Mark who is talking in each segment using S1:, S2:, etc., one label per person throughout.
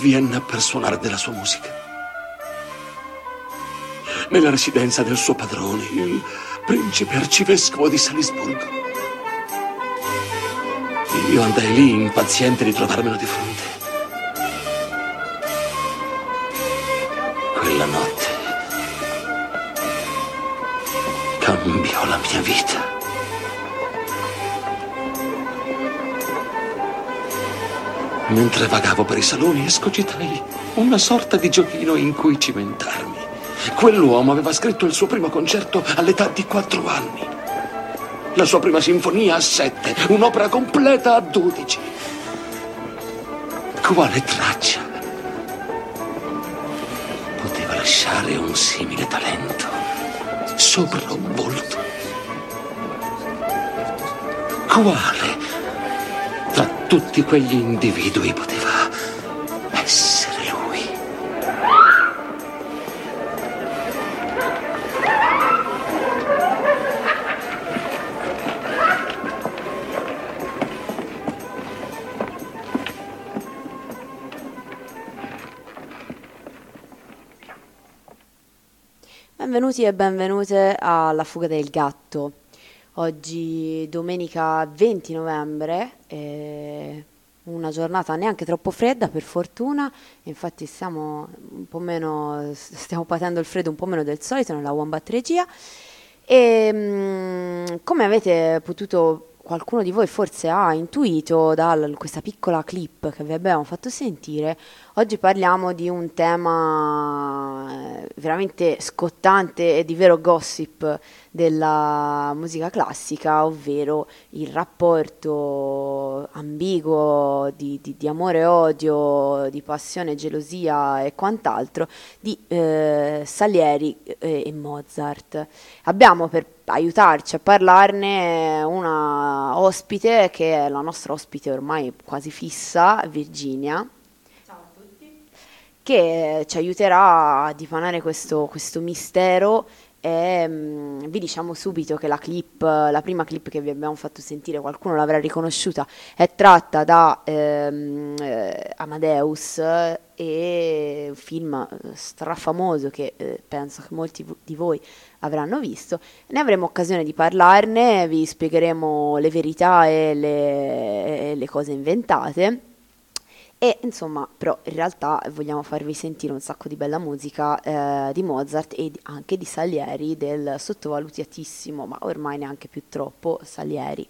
S1: Vienna per suonare della sua musica. Nella residenza del suo padrone, il principe arcivescovo di Salisburgo. Io andai lì impaziente di trovarmelo di fronte. Mentre vagavo per i saloni, escogitai una sorta di giochino in cui cimentarmi. Quell'uomo aveva scritto il suo primo concerto all'età di quattro anni. La sua prima sinfonia a sette, un'opera completa a dodici. Quale traccia poteva lasciare un simile talento sopra un volto? Quale tra tutti quegli individui poteva essere lui?
S2: Benvenuti e benvenute alla Fuga del Gatto. Oggi domenica 20 novembre, eh, una giornata neanche troppo fredda per fortuna, infatti stiamo meno, stiamo patendo il freddo un po' meno del solito nella Wombat Regia. E mh, come avete potuto qualcuno di voi forse ha intuito da questa piccola clip che vi abbiamo fatto sentire, oggi parliamo di un tema eh, veramente scottante e di vero gossip della musica classica, ovvero il rapporto ambiguo di, di, di amore e odio, di passione, gelosia e quant'altro di eh, Salieri e, e Mozart. Abbiamo per aiutarci a parlarne una ospite che è la nostra ospite ormai quasi fissa, Virginia. Che ci aiuterà a dipanare questo, questo mistero e mh, vi diciamo subito che la clip, la prima clip che vi abbiamo fatto sentire, qualcuno l'avrà riconosciuta, è tratta da eh, Amadeus e un film strafamoso che eh, penso che molti di voi avranno visto. Ne avremo occasione di parlarne, vi spiegheremo le verità e le, e le cose inventate. E insomma, però in realtà vogliamo farvi sentire un sacco di bella musica eh, di Mozart e anche di Salieri, del sottovalutatissimo, ma ormai neanche più troppo, Salieri.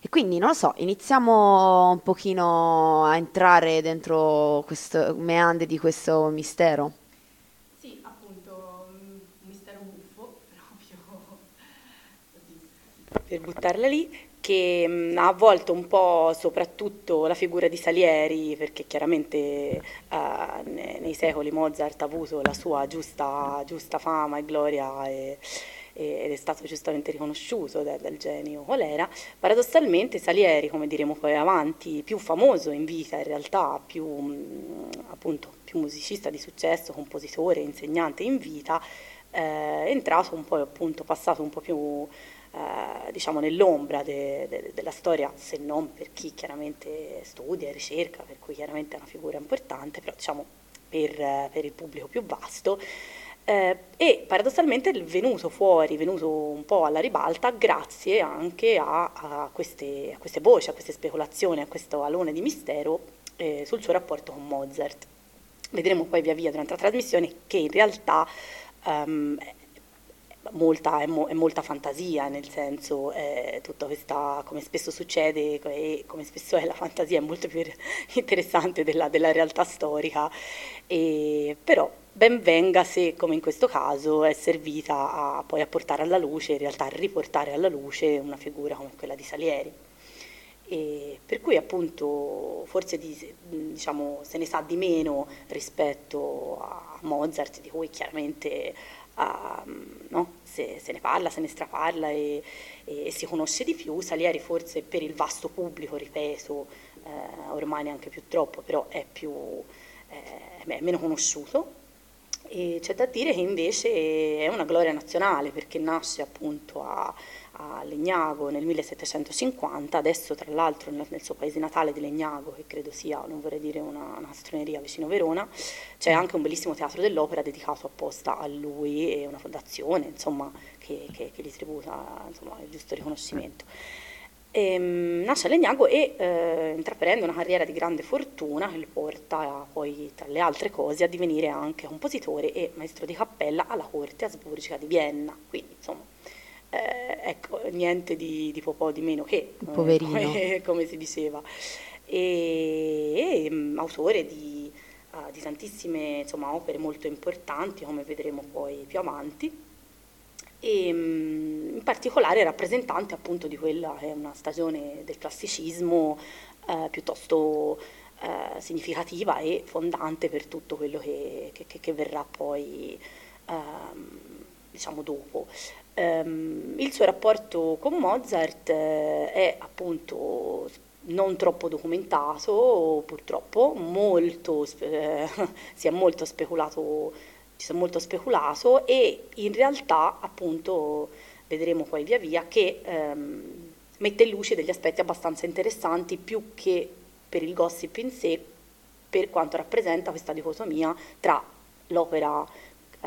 S2: E quindi non lo so, iniziamo un pochino a entrare dentro questo meandri di questo mistero.
S3: Sì, appunto, un mistero buffo, proprio così. Per buttarla lì, che ha avvolto un po' soprattutto la figura di Salieri, perché chiaramente eh, ne- nei secoli Mozart ha avuto la sua giusta, giusta fama e gloria e, ed è stato giustamente riconosciuto da- dal genio era. Paradossalmente Salieri, come diremo poi avanti, più famoso in vita in realtà, più, appunto, più musicista di successo, compositore, insegnante in vita, eh, è entrato un po' appunto, passato un po' più eh, diciamo nell'ombra de- de- della storia, se non per chi chiaramente studia e ricerca, per cui chiaramente è una figura importante, però diciamo per, per il pubblico più vasto. Eh, e paradossalmente è venuto fuori, venuto un po' alla ribalta grazie anche a, a queste, a queste voci, a queste speculazioni, a questo alone di mistero eh, sul suo rapporto con Mozart. Vedremo poi via via durante la trasmissione che in realtà ehm, molta, è, mo- è molta fantasia, nel senso eh, tutta questa, come spesso succede e come spesso è la fantasia, è molto più interessante della, della realtà storica, e, però ben venga se, come in questo caso, è servita a, poi a portare alla luce, in realtà a riportare alla luce una figura come quella di Salieri. E per cui appunto forse di, diciamo, se ne sa di meno rispetto a Mozart, di cui chiaramente uh, no? se, se, ne parla, se ne straparla e, e, si conosce di più. Salieri forse per il vasto pubblico, ripeto, eh, ormai neanche più troppo, però è, più, eh, è meno conosciuto. E c'è da dire che invece è una gloria nazionale perché nasce appunto a, a Legnago nel 1750, adesso tra l'altro nel, nel, suo paese natale di Legnago, che credo sia, non vorrei dire una, una streneria vicino Verona, c'è anche un bellissimo teatro dell'opera dedicato apposta a lui e una fondazione insomma, che, che, che gli tributa insomma, il giusto riconoscimento. E, ehm, nasce a Legnago e eh, intraprende una carriera di grande fortuna che lo porta poi, tra le altre cose, a divenire anche compositore e maestro di cappella alla corte asburgica di Vienna. Quindi, insomma, eh, ecco, niente di, di po' di meno che,
S2: eh, Poverino.
S3: come, come, si diceva. E, e mm, autore di, uh, di tantissime insomma, opere molto importanti, come vedremo poi più avanti e mm, in particolare rappresentante appunto di quella che è una stagione del classicismo eh, piuttosto eh, significativa e fondante per tutto quello che, che, che verrà poi ehm, diciamo dopo. Um, il suo rapporto con Mozart eh, è appunto non troppo documentato, purtroppo, molto, eh, si è molto speculato, si è molto speculato e in realtà appunto vedremo poi via via che ehm, mette in luce degli aspetti abbastanza interessanti più che per il gossip in sé, per quanto rappresenta questa dicotomia tra l'opera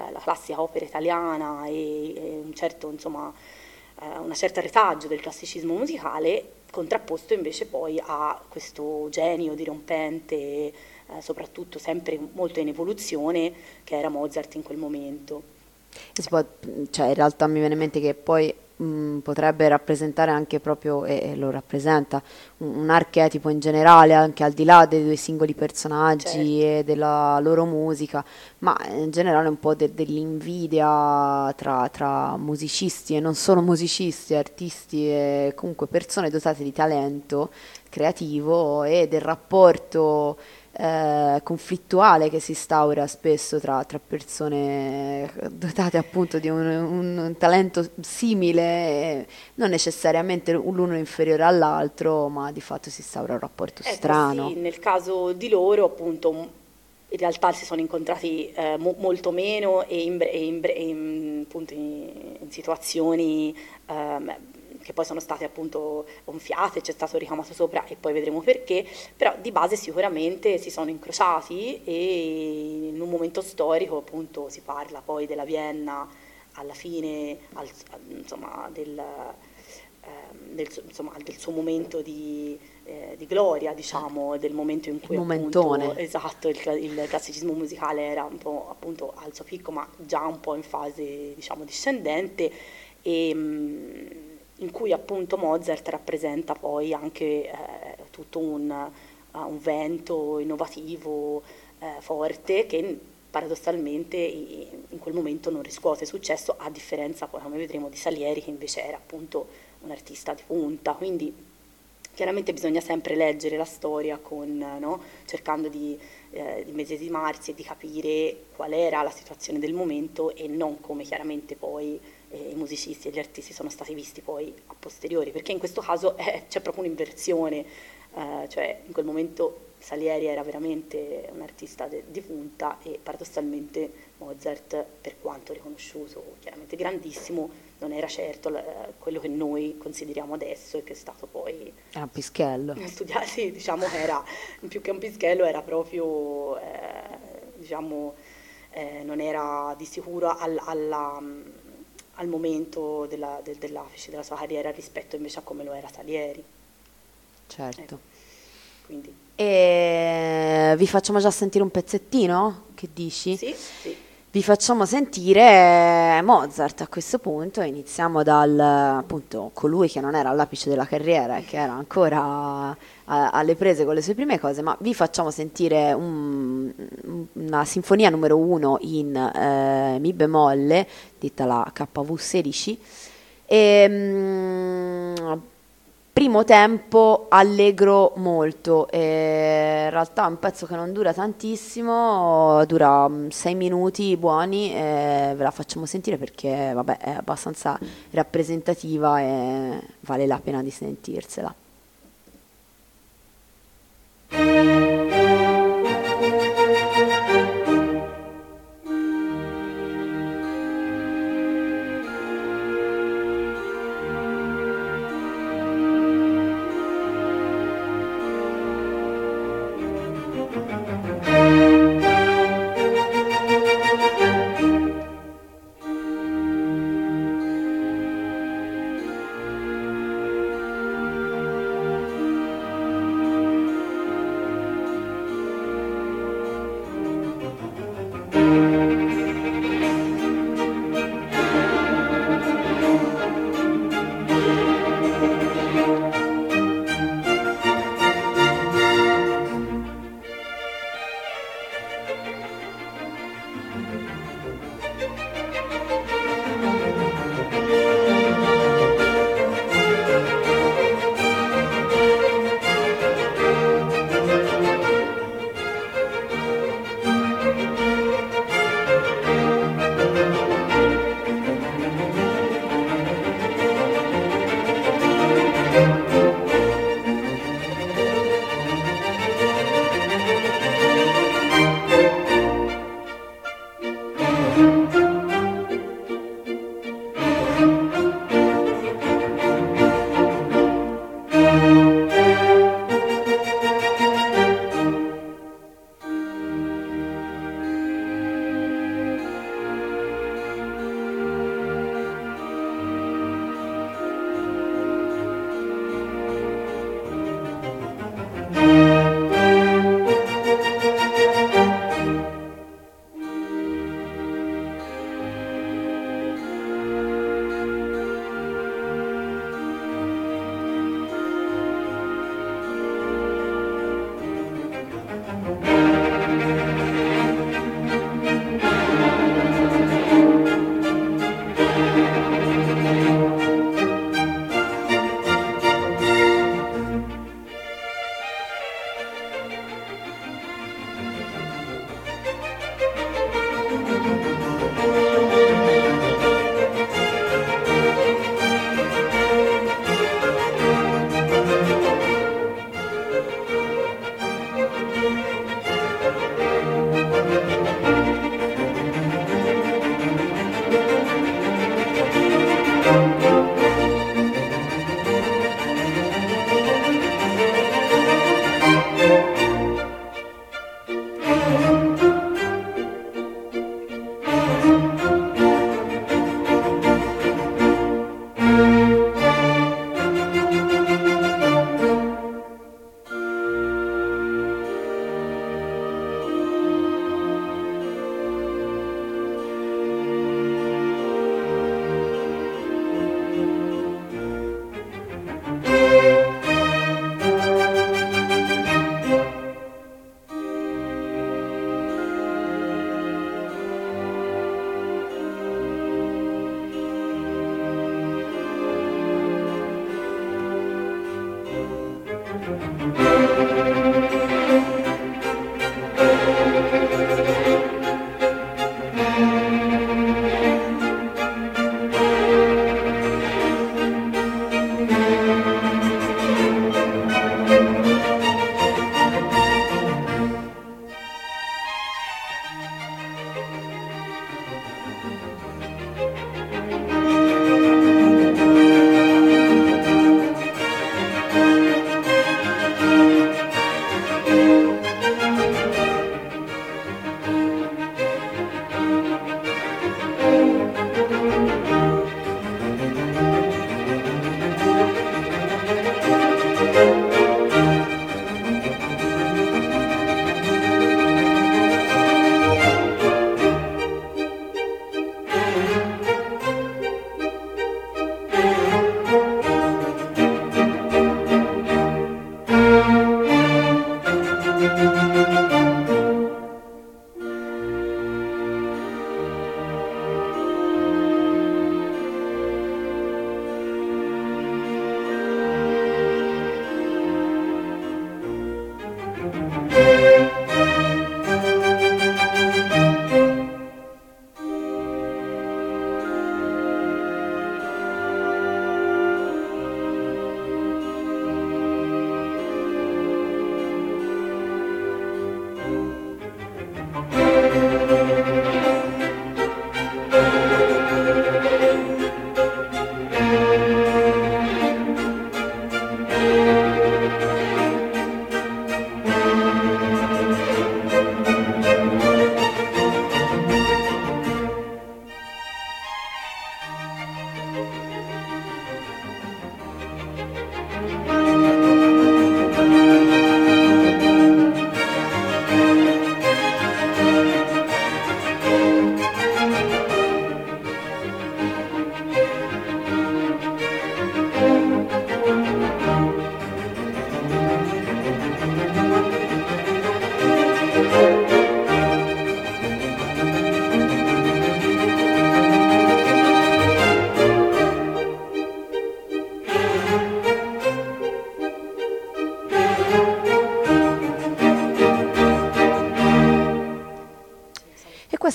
S3: eh, la classica opera italiana e, e un certo, insomma, eh, una certa retaggio del classicismo musicale, contrapposto invece poi a questo genio dirompente, eh, soprattutto sempre molto in evoluzione, che era Mozart in quel momento.
S2: Cioè, in realtà mi viene in mente che poi mh, mm, potrebbe rappresentare anche proprio, e, e lo rappresenta, un, un, archetipo in generale, anche al di là dei due singoli personaggi certo. e della loro musica, ma in generale un po' de, dell'invidia tra, tra, musicisti e non solo musicisti, artisti e comunque persone dotate di talento creativo e del rapporto eh, conflittuale che si instaura spesso tra, tra, persone dotate appunto di un, un talento simile, non necessariamente l'uno inferiore all'altro, ma di fatto si instaura un rapporto
S3: ecco,
S2: strano.
S3: Sì, nel caso di loro appunto in realtà si sono incontrati eh, mo- molto meno e in, e in, e in, appunto in situazioni eh, che poi sono state appunto gonfiate, c'è stato ricamato sopra e poi vedremo perché, però di base sicuramente si sono incrociati e in un momento storico appunto si parla poi della Vienna alla fine al, insomma, del, ehm, del, insomma, del, suo momento di, eh, di, gloria, diciamo, del momento in cui appunto, esatto, il, il, classicismo musicale era un po' appunto al suo picco, ma già un po' in fase diciamo discendente. E mh, in cui appunto Mozart rappresenta poi anche eh, tutto un, uh, un, vento innovativo eh, forte che paradossalmente in quel momento non riscuote successo, a differenza come vedremo di Salieri che invece era appunto un artista di punta, quindi chiaramente bisogna sempre leggere la storia con, no? cercando di, eh, di medesimarsi e di capire qual era la situazione del momento e non come chiaramente poi i musicisti e gli artisti sono stati visti poi a posteriori, perché in questo caso eh, c'è proprio un'inversione, eh, cioè in quel momento Salieri era veramente un artista de- di punta e paradossalmente Mozart, per quanto riconosciuto chiaramente grandissimo, non era certo l- quello che noi consideriamo adesso e che è stato poi...
S2: Era un pischello.
S3: Studiati, diciamo che era, più che un pischello, era proprio, eh, diciamo, eh, non era di sicuro al- alla al momento della, del, dell'apice della sua carriera rispetto invece a come lo era Salieri.
S2: Certo.
S3: Eh,
S2: e vi facciamo già sentire un pezzettino? Che dici?
S3: Sì, sì.
S2: Vi facciamo sentire Mozart a questo punto, iniziamo dal appunto colui che non era all'apice della carriera, che era ancora alle prese con le sue prime cose, ma vi facciamo sentire un, una sinfonia numero uno in eh, Mi bemolle, detta la KV16, e, mh, primo tempo allegro molto, e in realtà è un pezzo che non dura tantissimo, dura mm, sei minuti buoni ve la facciamo sentire perché vabbè, è abbastanza rappresentativa e vale la pena di sentirsela. Questa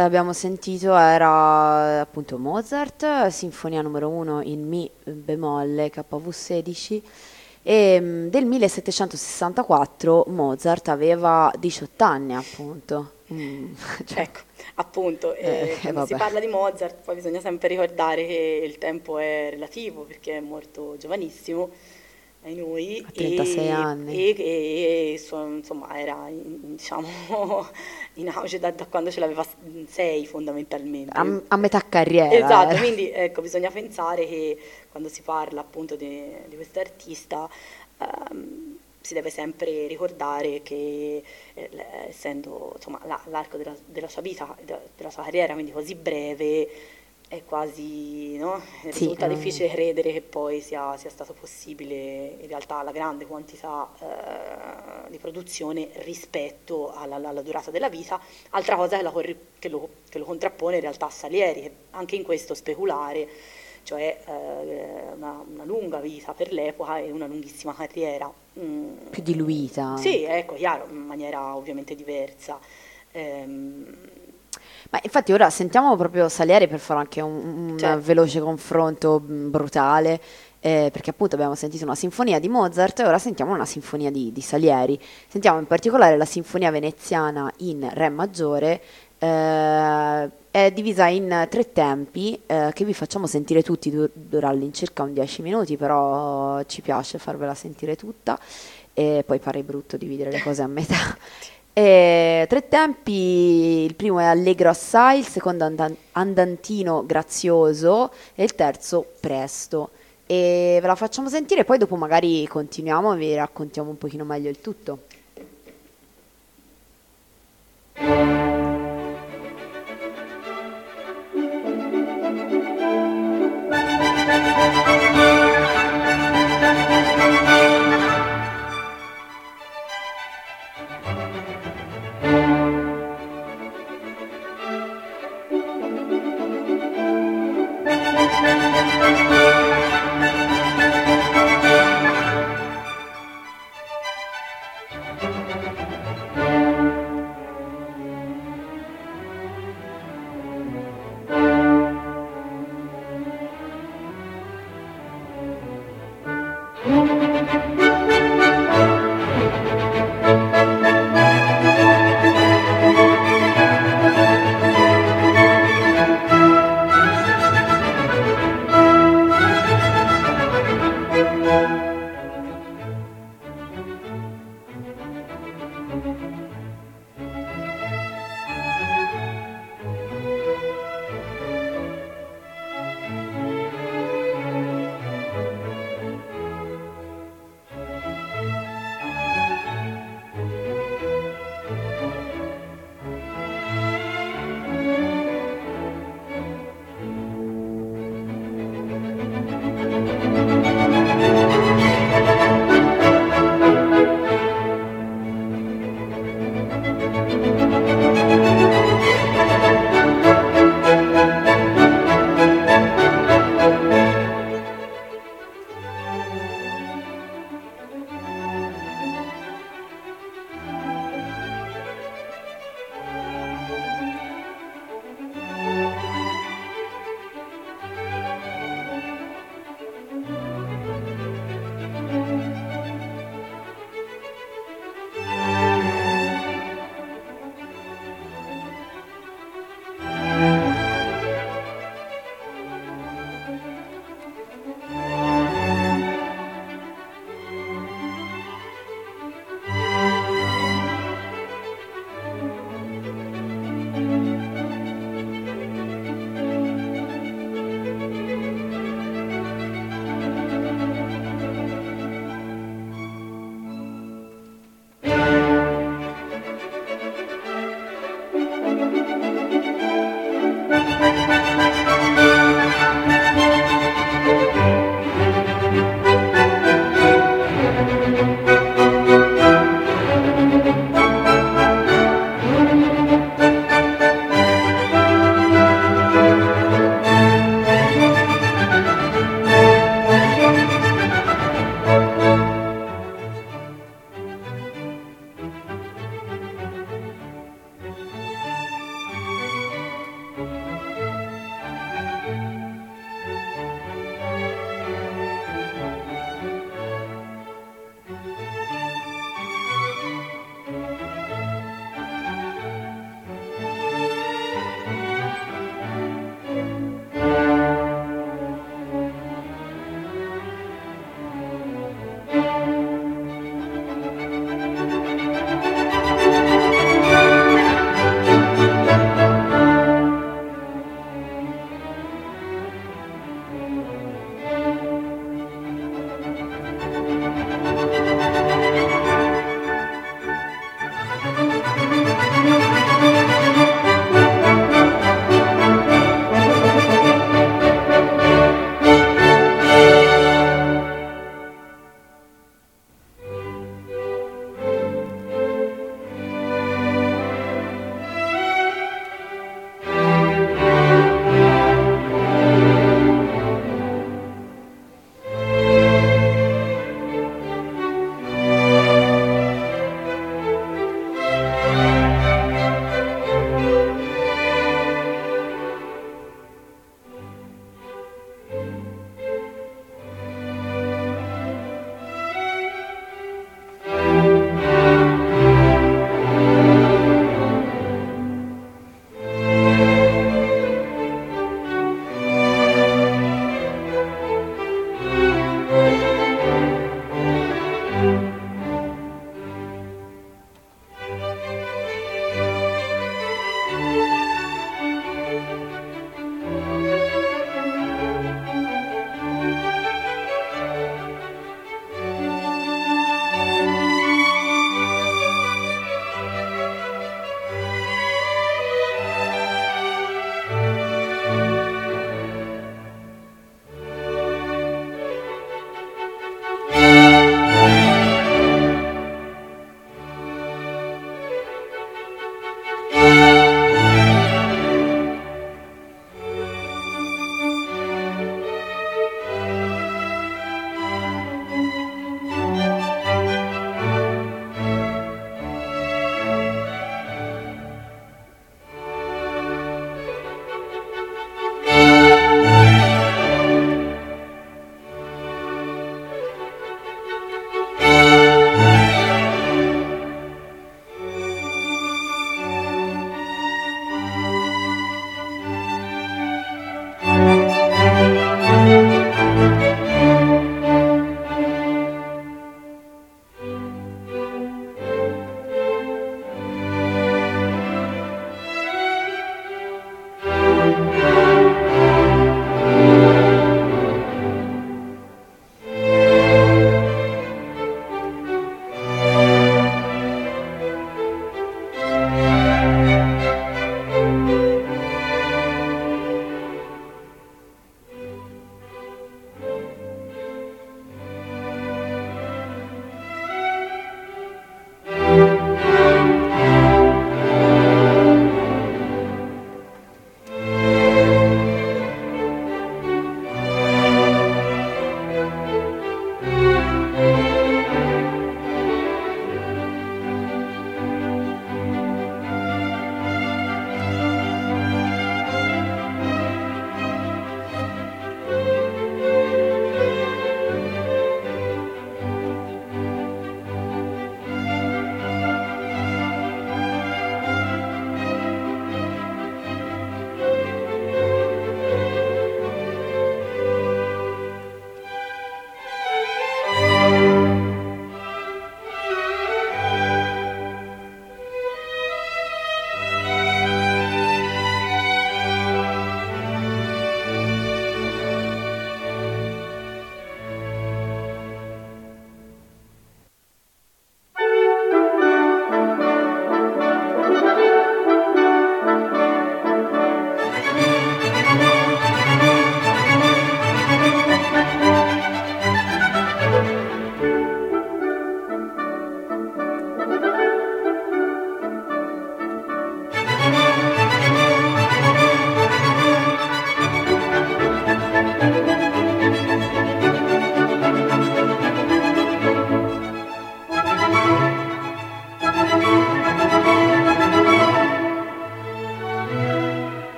S2: che abbiamo sentito era appunto Mozart, Sinfonia numero 1 in Mi bemolle KV16 e mm, del 1764 Mozart aveva 18 anni appunto.
S3: Mm, cioè, ecco, appunto, eh, eh, quando si parla di Mozart poi bisogna sempre ricordare che il tempo è relativo perché è morto giovanissimo ai noi.
S2: A 36
S3: e,
S2: anni.
S3: E, e, e insomma era diciamo, in auge da, da, quando ce l'aveva 6 fondamentalmente.
S2: A, a metà carriera.
S3: Esatto, eh. quindi ecco, bisogna pensare che quando si parla appunto di, di questo artista um, si deve sempre ricordare che eh, essendo insomma, la, l'arco della, della, sua vita, della sua carriera, quindi così breve, è quasi, no? risulta sì, difficile credere che poi sia, sia, stato possibile in realtà la grande quantità eh, di produzione rispetto alla, alla, durata della vita. Altra cosa che, la, che, lo, che, lo, contrappone in realtà a Salieri, che anche in questo speculare, cioè eh, una, una, lunga vita per l'epoca e una lunghissima carriera.
S2: Mm. Più diluita.
S3: Sì, ecco, chiaro, in maniera ovviamente diversa. Ehm,
S2: Ma infatti ora sentiamo proprio Salieri per fare anche un, un
S3: Certo.
S2: veloce confronto brutale, eh, perché appunto abbiamo sentito una sinfonia di Mozart e ora sentiamo una sinfonia di, di Salieri. Sentiamo in particolare la sinfonia veneziana in Re maggiore, eh, è divisa in tre tempi eh, che vi facciamo sentire tutti, dur- durerà all'incirca un 10 minuti, però ci piace farvela sentire tutta e poi pare brutto dividere le cose a metà. E tre tempi, il primo è allegro assai, il secondo andan- andantino grazioso e il terzo presto. E ve la facciamo sentire, poi dopo magari continuiamo e vi raccontiamo un pochino meglio il tutto.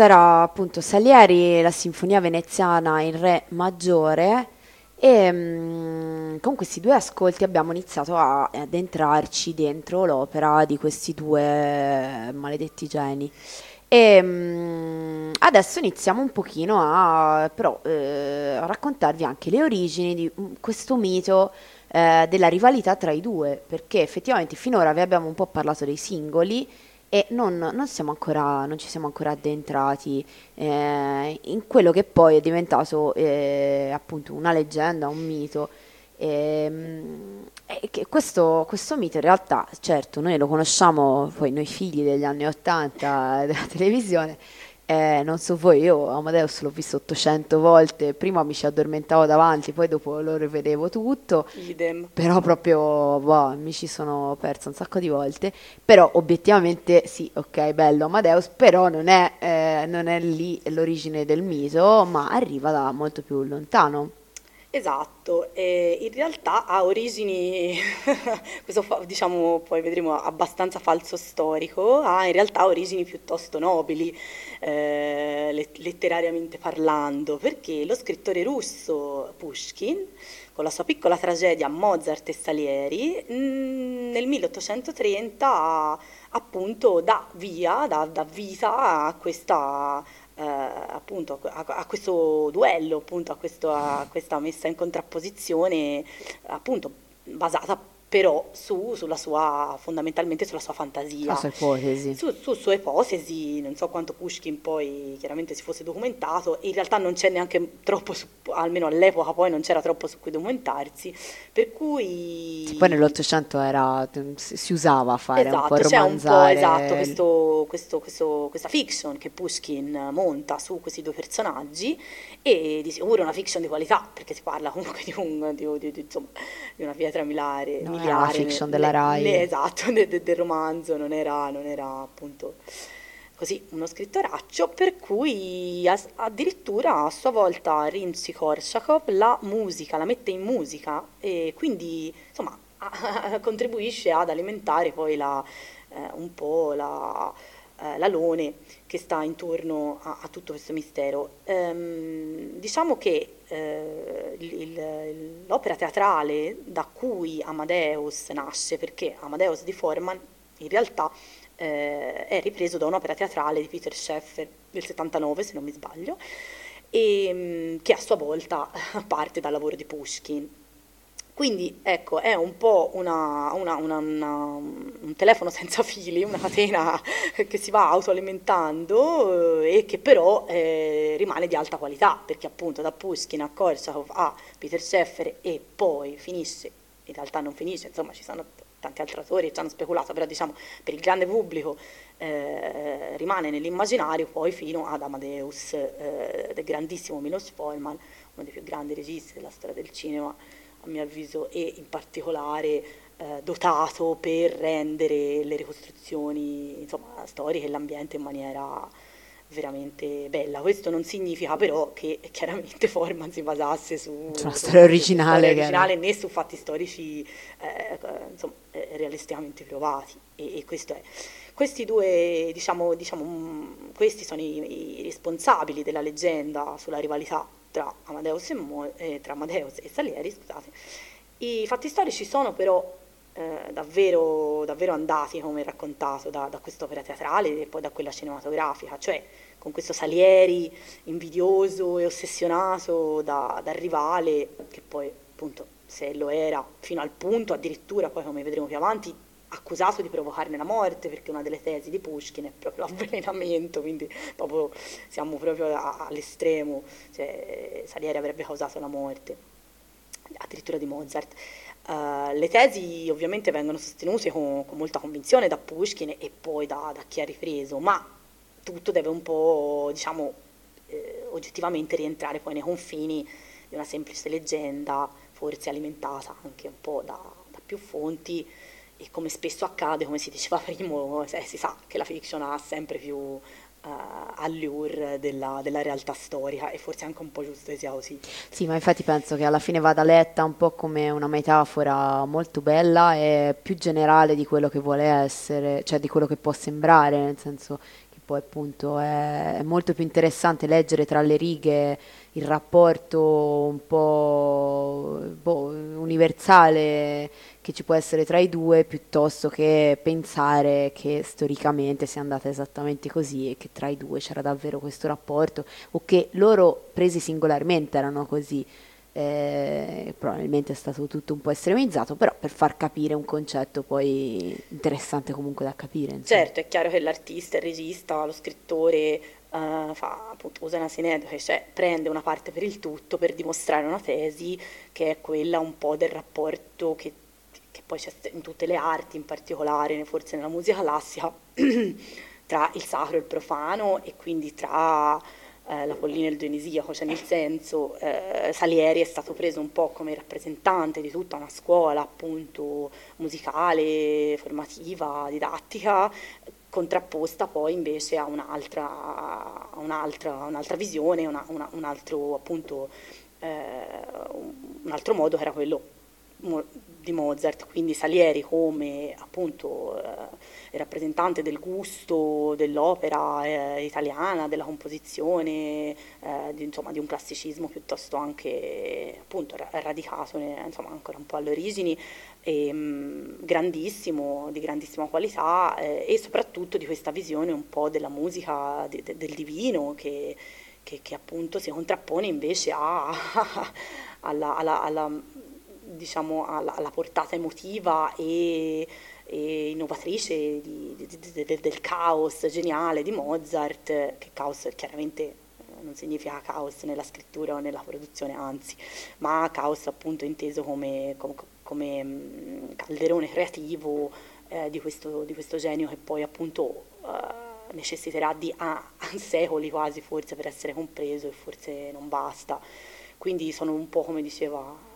S2: Era appunto Salieri, la sinfonia veneziana in re maggiore e mm, con questi due ascolti abbiamo iniziato a, ad entrarci dentro l'opera di questi due maledetti geni. E mm, adesso iniziamo un pochino a, però, eh, a raccontarvi anche le origini di mm, questo mito eh, della rivalità tra i due, perché effettivamente finora vi abbiamo un po' parlato dei singoli e non, non, ancora, non ci siamo ancora addentrati eh, in quello che poi è diventato eh, appunto una leggenda, un mito. Ehm, e, e questo, questo, mito in realtà, certo, noi lo conosciamo, poi noi figli degli anni Ottanta della televisione, eh, non so voi, io Amadeus l'ho visto 800 volte, prima mi ci addormentavo davanti, poi dopo lo rivedevo tutto,
S3: Idem.
S2: però proprio boh, mi ci sono persa un sacco di volte, però obiettivamente sì, ok, bello Amadeus, però non è, eh, non è lì l'origine del mito, ma arriva da molto più lontano.
S3: Esatto, e in realtà ha origini, questo fa- diciamo poi vedremo abbastanza falso storico, ha in realtà origini piuttosto nobili, eh, let- letterariamente parlando, perché lo scrittore russo Pushkin, con la sua piccola tragedia Mozart e Salieri, mh, mm, nel 1830 appunto dà via, dà, dà vita a questa eh, appunto a, a, questo duello, appunto a, questo, a, questa messa in contrapposizione appunto basata però su, sulla sua, fondamentalmente sulla sua fantasia.
S2: Su ipotesi.
S3: Su, su sue ipotesi, non so quanto Pushkin poi chiaramente si fosse documentato, in realtà non c'è neanche troppo, su, almeno all'epoca poi non c'era troppo su cui documentarsi, per cui...
S2: Sì, poi nell'Ottocento era, si usava a fare
S3: esatto,
S2: un po'
S3: romanzare.
S2: c'è un po'
S3: esatto, questo, questo, questo, questa fiction che Pushkin monta su questi due personaggi e di sicuro una fiction di qualità, perché si parla comunque di, un, di, di, insomma, di una pietra milare.
S2: No la fiction della RAI.
S3: Ne, esatto, de, de, del romanzo, non era, non era appunto così uno scrittoraccio, per cui a, addirittura a sua volta Rimsky-Korsakov la musica, la mette in musica e quindi insomma contribuisce ad alimentare poi la, eh, un po' la, eh, l'alone che sta intorno a, a tutto questo mistero. Ehm, diciamo che eh, il, l'opera teatrale da cui Amadeus nasce, perché Amadeus di Forman in realtà eh, è ripreso da un'opera teatrale di Peter Scheffer del 79, se non mi sbaglio, e, mm, che a sua volta parte dal lavoro di Pushkin. Quindi ecco, è un po' una, una, una, un telefono senza fili, una catena che si va autoalimentando eh, e che però eh, rimane di alta qualità, perché appunto da Pushkin a Korsakov a Peter Scheffer e poi finisce, in realtà non finisce, insomma ci sono tanti altri autori che ci hanno speculato, però diciamo per il grande pubblico eh, rimane nell'immaginario poi fino ad Amadeus eh, del grandissimo Milos Forman, uno dei più grandi registi della storia del cinema a mio avviso, e in particolare eh, dotato per rendere le ricostruzioni insomma, storiche e l'ambiente in maniera veramente bella. Questo non significa però che chiaramente Forman si basasse su,
S2: una storia originale,
S3: storia originale né su fatti storici eh, insomma, eh, realisticamente provati. E, e, questo è. Questi due, diciamo, diciamo, mm, questi sono i, i responsabili della leggenda sulla rivalità tra Amadeus e, Mo, eh, tra Amadeus e Salieri. Scusate. I fatti storici sono però eh, davvero, davvero, andati, come raccontato, da, da quest'opera teatrale e poi da quella cinematografica, cioè con questo Salieri invidioso e ossessionato da, dal rivale, che poi appunto se lo era fino al punto addirittura, poi come vedremo più avanti, accusato di provocarne la morte, perché una delle tesi di Pushkin è proprio l'avvelenamento, quindi proprio, siamo proprio all'estremo, cioè, Salieri avrebbe causato la morte, addirittura di Mozart. Uh, le tesi ovviamente vengono sostenute con, con, molta convinzione da Pushkin e poi da, da, chi ha ripreso, ma tutto deve un po', diciamo, eh, oggettivamente rientrare poi nei confini di una semplice leggenda, forse alimentata anche un po' da, da più fonti, e come spesso accade, come si diceva prima, eh, si sa che la fiction ha sempre più uh, allure della, della, realtà storica e forse anche un po' giusto che sia così.
S2: Sì, ma infatti penso che alla fine vada letta un po' come una metafora molto bella e più generale di quello che vuole essere, cioè di quello che può sembrare, nel senso che poi appunto è, è molto più interessante leggere tra le righe il rapporto un po' boh, universale che ci può essere tra i due piuttosto che pensare che storicamente sia andata esattamente così e che tra i due c'era davvero questo rapporto o che loro presi singolarmente erano così. Eh, probabilmente è stato tutto un po' estremizzato, però per far capire un concetto poi interessante comunque da capire.
S3: Insomma. Certo, è chiaro che l'artista, il regista, lo scrittore uh, fa, appunto, usa una sinedoche, cioè prende una parte per il tutto per dimostrare una tesi che è quella un po' del rapporto che, che poi c'è in tutte le arti, in particolare forse nella musica classica, tra il sacro e il profano e quindi tra eh, la Pollina e il Dionisiaco, cioè nel senso eh, Salieri è stato preso un po' come rappresentante di tutta una scuola appunto musicale, formativa, didattica, contrapposta poi invece a un'altra, un'altra, un'altra visione, una, una, un, altro, appunto, eh, un altro modo che era quello di Mozart, quindi Salieri come appunto eh, rappresentante del gusto dell'opera eh, italiana, della composizione, eh, di, insomma, di un classicismo piuttosto anche appunto radicato insomma, ancora un po' alle origini, e, mh, grandissimo, di grandissima qualità eh, e soprattutto di questa visione un po' della musica de, de, del divino che, che, che, appunto si contrappone invece a, alla, alla, alla, diciamo, alla, alla, portata emotiva e, e innovatrice di, di, di, del caos geniale di Mozart, che caos chiaramente eh, non significa caos nella scrittura o nella produzione, anzi, ma caos appunto inteso come, come come mm, calderone creativo eh, di, questo, di, questo, genio che poi appunto eh, necessiterà di ah, secoli quasi forse per essere compreso e forse non basta. Quindi sono un po' come diceva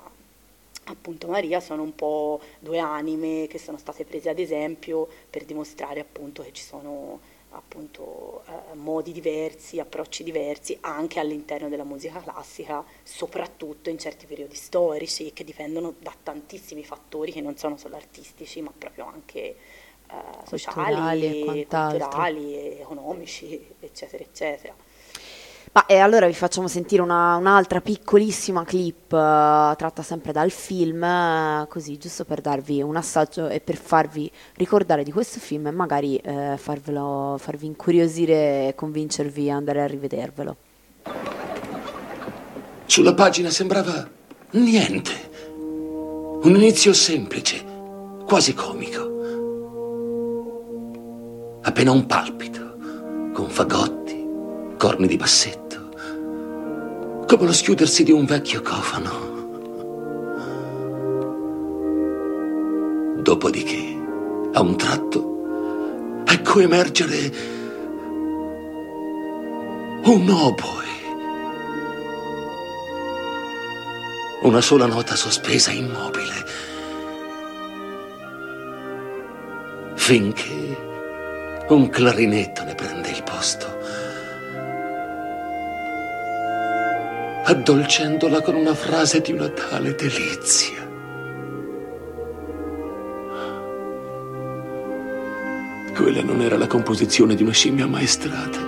S3: appunto Maria, sono un po' due anime che sono state prese ad esempio per dimostrare appunto che ci sono appunto eh, modi diversi, approcci diversi anche all'interno della musica classica, soprattutto in certi periodi storici che dipendono da tantissimi fattori che non sono solo artistici, ma proprio anche eh, sociali, culturali, economici, eccetera, eccetera.
S2: Ma e allora vi facciamo sentire una, un'altra piccolissima clip uh, tratta sempre dal film, uh, così giusto per darvi un assaggio e per farvi ricordare di questo film e magari uh, farvelo, farvi incuriosire e convincervi ad andare a rivedervelo.
S1: Sulla pagina sembrava niente. Un inizio semplice, quasi comico. Appena un palpito, con fagotti, corni di bassetto come lo schiudersi di un vecchio cofano. Dopodiché, a un tratto, ecco emergere un oboe. Una sola nota sospesa immobile. Finché un clarinetto ne prende il posto. Addolcendola con una frase di una tale delizia. Quella non era la composizione di una scimmia maestrata.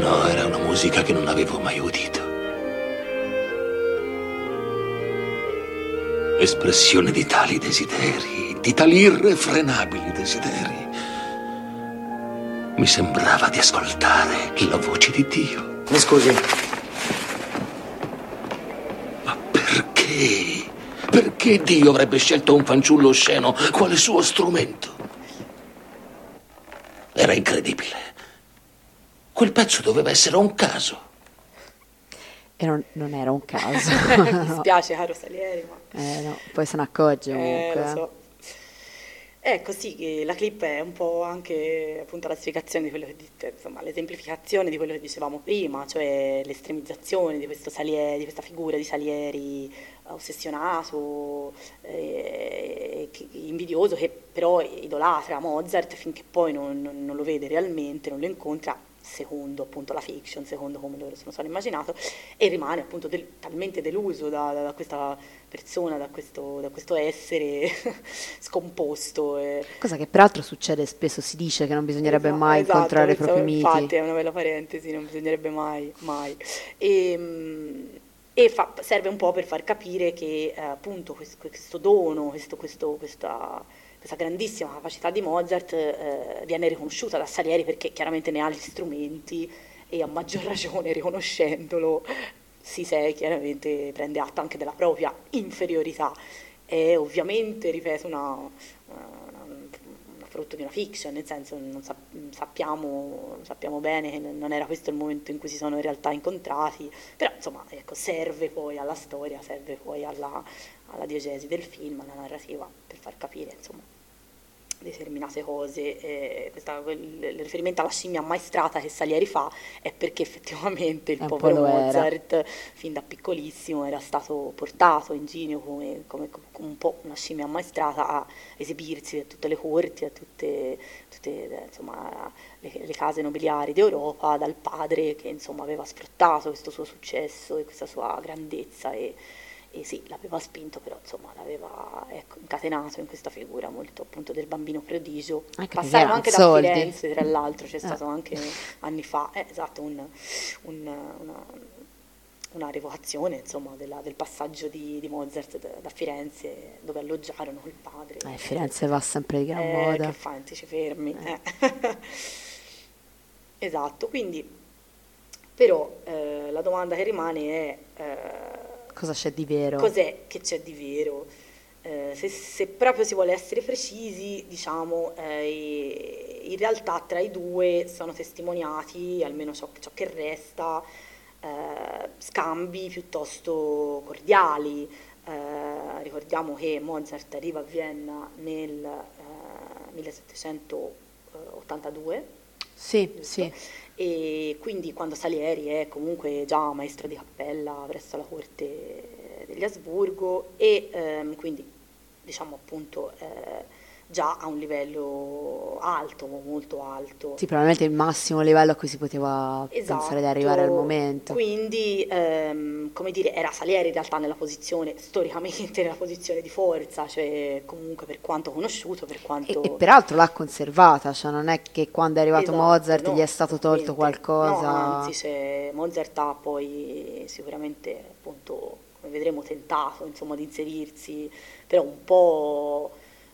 S1: No, era una musica che non avevo mai udito. Espressione di tali desideri, di tali irrefrenabili desideri mi sembrava di ascoltare la voce di Dio.
S4: Mi scusi.
S1: Ma perché? Perché Dio avrebbe scelto un fanciullo osceno quale suo strumento? Era incredibile. Quel pezzo doveva essere un caso.
S2: E non, non era un caso.
S3: Mi spiace, caro Salieri, ma...
S2: Eh, no, poi se ne accorge comunque.
S3: Eh, lo so. Ecco sì, la clip è un po' anche appunto la spiegazione di quello che dite, insomma, l'esemplificazione di quello che dicevamo prima, cioè l'estremizzazione di, Salieri, di questa figura di Salieri ossessionato, eh, invidioso, che però idolatra Mozart finché poi non, non, lo vede realmente, non lo incontra, secondo appunto la fiction, secondo come loro se lo sono immaginato, e rimane appunto del, talmente deluso da, da, questa persona, da questo, da questo essere scomposto. E...
S2: Cosa che peraltro succede spesso, si dice che non bisognerebbe
S3: esatto,
S2: mai
S3: esatto,
S2: incontrare i propri miti.
S3: Infatti è una bella parentesi, non bisognerebbe mai, mai. E, ehm, e fa, serve un po' per far capire che eh, appunto questo, questo dono, questo, questo, questa, questa, grandissima capacità di Mozart eh, viene riconosciuta da Salieri perché chiaramente ne ha gli strumenti e a maggior ragione riconoscendolo si sa chiaramente prende atto anche della propria inferiorità. È ovviamente, ripeto, una, frutto di una fiction, nel senso non sa- sappiamo, sappiamo, bene che non era questo il momento in cui si sono in realtà incontrati, però insomma ecco, serve poi alla storia, serve poi alla, alla diegesi del film, alla narrativa, per far capire insomma determinate cose. Eh, questa, il riferimento alla scimmia ammaestrata che Salieri fa è perché effettivamente il povero Mozart, era. fin da piccolissimo, era stato portato in Ginio come, come, come, un po' una scimmia ammaestrata a esibirsi a tutte le corti, a tutte, tutte insomma, le, le, case nobiliari d'Europa dal padre che insomma, aveva sfruttato questo suo successo e questa sua grandezza. E, e sì, l'aveva spinto, però insomma l'aveva ecco, incatenato in questa figura molto appunto del bambino prodigio.
S2: Anche
S3: Passarono anche da
S2: soldi.
S3: Firenze, tra l'altro, c'è
S2: eh.
S3: stato anche anni fa, eh, esatto, un, un, una, una, revocazione insomma, della, del passaggio di, di Mozart da, da, Firenze dove alloggiarono il padre.
S2: Eh, Firenze va sempre di gran
S3: eh,
S2: moda.
S3: Che fai, ti ci fermi.
S2: Eh.
S3: esatto, quindi però eh, la domanda che rimane è eh,
S2: Cosa c'è di vero?
S3: Cos'è che c'è di vero? Eh, se, se, proprio si vuole essere precisi, diciamo, eh, in realtà tra i due sono testimoniati, almeno ciò, ciò che resta, eh, scambi piuttosto cordiali. Eh, ricordiamo che Mozart arriva a Vienna nel 1782.
S2: Eh, sì,
S3: giusto?
S2: sì
S3: e quindi quando Salieri è comunque già maestro di cappella presso la corte degli Asburgo e ehm, quindi diciamo appunto eh, già a un livello alto, molto alto.
S2: Sì, probabilmente il massimo livello a cui si poteva
S3: esatto.
S2: pensare di arrivare al momento.
S3: Quindi, ehm, come dire, era Salieri in realtà nella posizione, storicamente nella posizione di forza, cioè comunque per quanto conosciuto, per quanto...
S2: E, e peraltro l'ha conservata, cioè non è che quando è arrivato
S3: esatto,
S2: Mozart
S3: no,
S2: gli è stato tolto qualcosa...
S3: No, anzi, cioè, Mozart ha poi sicuramente, appunto, come vedremo, tentato, insomma, di inserirsi, però un po'...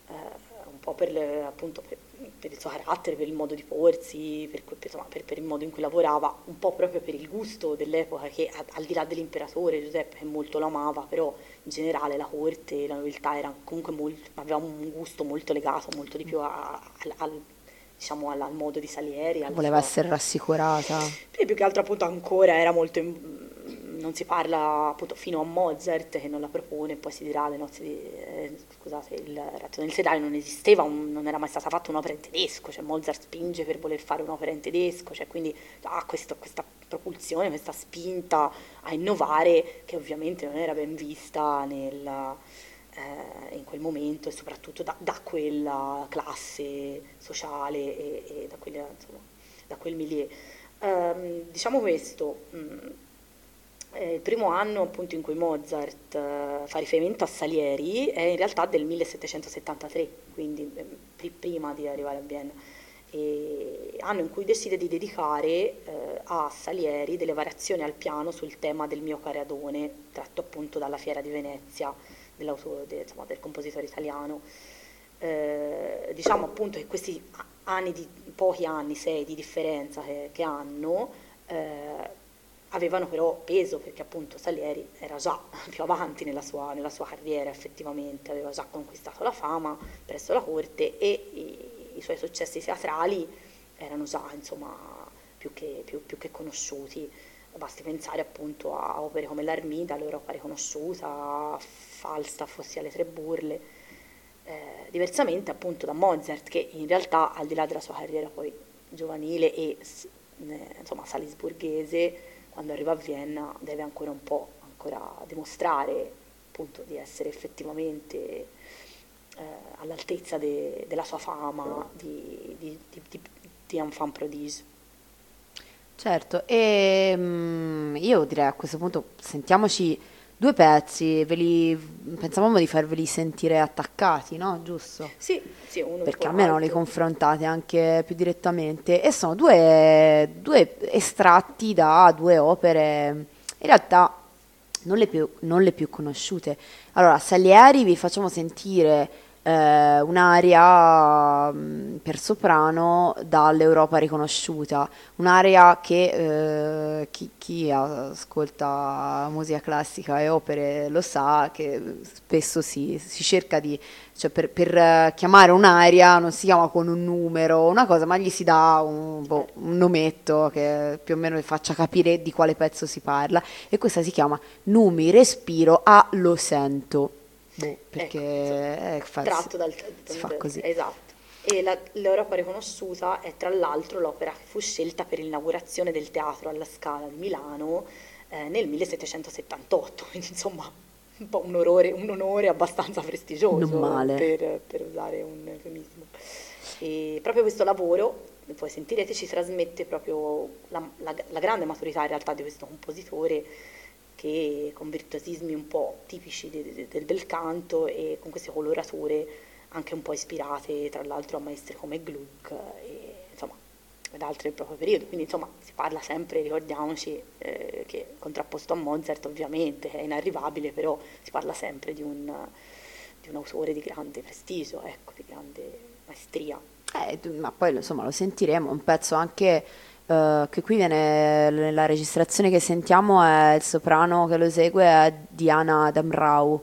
S3: Eh, po' per, appunto, per, per, il suo carattere, per il modo di porsi, per, insomma, per, il modo in cui lavorava, un po' proprio per il gusto dell'epoca che al di là dell'imperatore Giuseppe che molto lo amava, però in generale la corte, la nobiltà era comunque molto, aveva un gusto molto legato, molto di più a, a, al, diciamo, al, al, modo di Salieri.
S2: Voleva
S3: sua...
S2: essere rassicurata.
S3: E più che altro appunto ancora era molto non si parla appunto fino a Mozart che non la propone, poi si dirà le nozze di, eh, scusate, il ratto nel sedale non esisteva, un, non era mai stata fatta un'opera in tedesco, cioè Mozart spinge per voler fare un'opera in tedesco, cioè quindi ha ah, questa propulsione, questa spinta a innovare che ovviamente non era ben vista nel, eh, in quel momento e soprattutto da, da quella classe sociale e, e da, quella, insomma, da, quel milieu. Um, diciamo questo, mh, mm, eh, il primo anno appunto in cui Mozart eh, fa riferimento a Salieri è in realtà del 1773, quindi eh, prima di arrivare a Vienna, e anno in cui decide di dedicare eh, a Salieri delle variazioni al piano sul tema del mio careadone, tratto appunto dalla Fiera di Venezia de, insomma, del compositore italiano. Eh, diciamo appunto che questi anni di, pochi anni, sei di differenza che, che hanno, eh, avevano però peso perché appunto Salieri era già più avanti nella sua, nella sua, carriera effettivamente, aveva già conquistato la fama presso la corte e i, i suoi successi teatrali erano già insomma più che, più, più che conosciuti. Basti pensare appunto a opere come l'Armida, l'Europa riconosciuta, Falstaff, ossia le tre burle, eh, diversamente appunto da Mozart che in realtà al di là della sua carriera poi giovanile e eh, insomma salisburghese quando arriva a Vienna deve ancora un po' ancora dimostrare appunto di essere effettivamente eh, all'altezza de, della sua fama di, di, di, di enfant prodige.
S2: Certo, e mm, io direi a questo punto sentiamoci due pezzi, li, pensavamo di farveli sentire attaccati, no? Giusto?
S3: Sì, sì, uno
S2: Perché almeno li confrontate anche più direttamente e sono due, due estratti da due opere, in realtà non le più, non le più conosciute. Allora, Salieri vi facciamo sentire eh, un'aria mm, per soprano dall'Europa riconosciuta, un'aria che eh, chi, chi ascolta musica classica e opere lo sa che spesso si, si cerca di, cioè per, per, chiamare un'aria non si chiama con un numero o una cosa, ma gli si dà un, boh, un nometto che più o meno faccia capire di quale pezzo si parla e questa si chiama Numi Respiro a Lo Sento. Boh, perché
S3: Ecco,
S2: eh, fa-
S3: tratto dal
S2: si fa così.
S3: Esatto. E la- l'Europa riconosciuta è tra l'altro l'opera che fu scelta per l'inaugurazione del teatro alla Scala di Milano eh, nel 1778, quindi insomma un po' un onore, un onore abbastanza prestigioso. Per, per usare un eufemismo. E proprio questo lavoro, poi sentirete, ci trasmette proprio la, la- la grande maturità in realtà di questo compositore che con virtuosismi un po' tipici de- de- del bel canto e con queste colorature anche un po' ispirate tra l'altro a maestri come Gluck e insomma ad altri del proprio periodo. Quindi insomma si parla sempre, ricordiamoci, eh, che contrapposto a Mozart ovviamente è inarrivabile, però si parla sempre di un, di un autore di grande prestigio, ecco, di grande maestria.
S2: Eh, ma poi insomma lo sentiremo, un pezzo anche eh, che qui viene, nella registrazione che sentiamo è il soprano che lo esegue è Diana Damrau,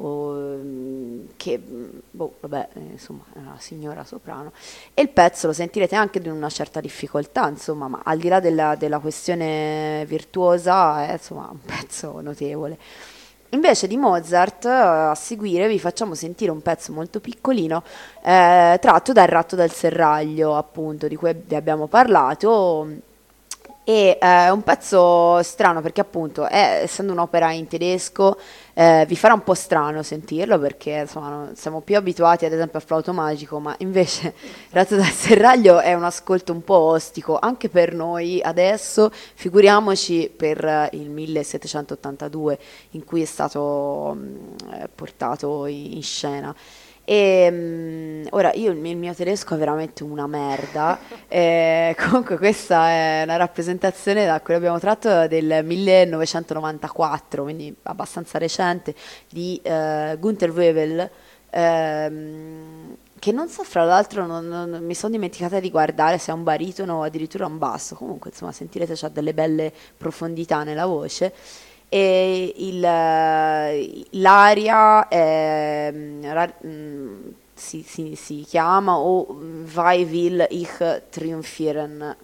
S2: mm, che mm, boh, vabbè, eh, insomma è una signora soprano e il pezzo lo sentirete anche di una certa difficoltà, insomma, ma al di là della, della questione virtuosa è insomma un pezzo notevole. Invece di Mozart, eh, a seguire vi facciamo sentire un pezzo molto piccolino eh, tratto dal Ratto dal Serraglio, appunto, di cui vi abbiamo parlato. E è un pezzo strano perché appunto, è- essendo un'opera in tedesco, eh, vi farà un po' strano sentirlo perché insomma non- siamo più abituati ad esempio al flauto magico, ma invece Ratto dal Serraglio è un ascolto un po' ostico anche per noi adesso, figuriamoci per eh, il 1782 in cui è stato mm, eh, portato in, in scena. E mm, ora io il mio, tedesco è veramente una merda. eh, comunque, questa è una rappresentazione da cui abbiamo tratto del 1994, quindi abbastanza recente, di eh, Gunther Webel. ehm, che non so, fra l'altro, non- non- mi sono dimenticata di guardare se è un baritono o addirittura un basso. Comunque, insomma, sentirete, c'ha delle belle profondità nella voce e il, l'aria è, mm, mm, si, si- si chiama o Vai will ich triumphieren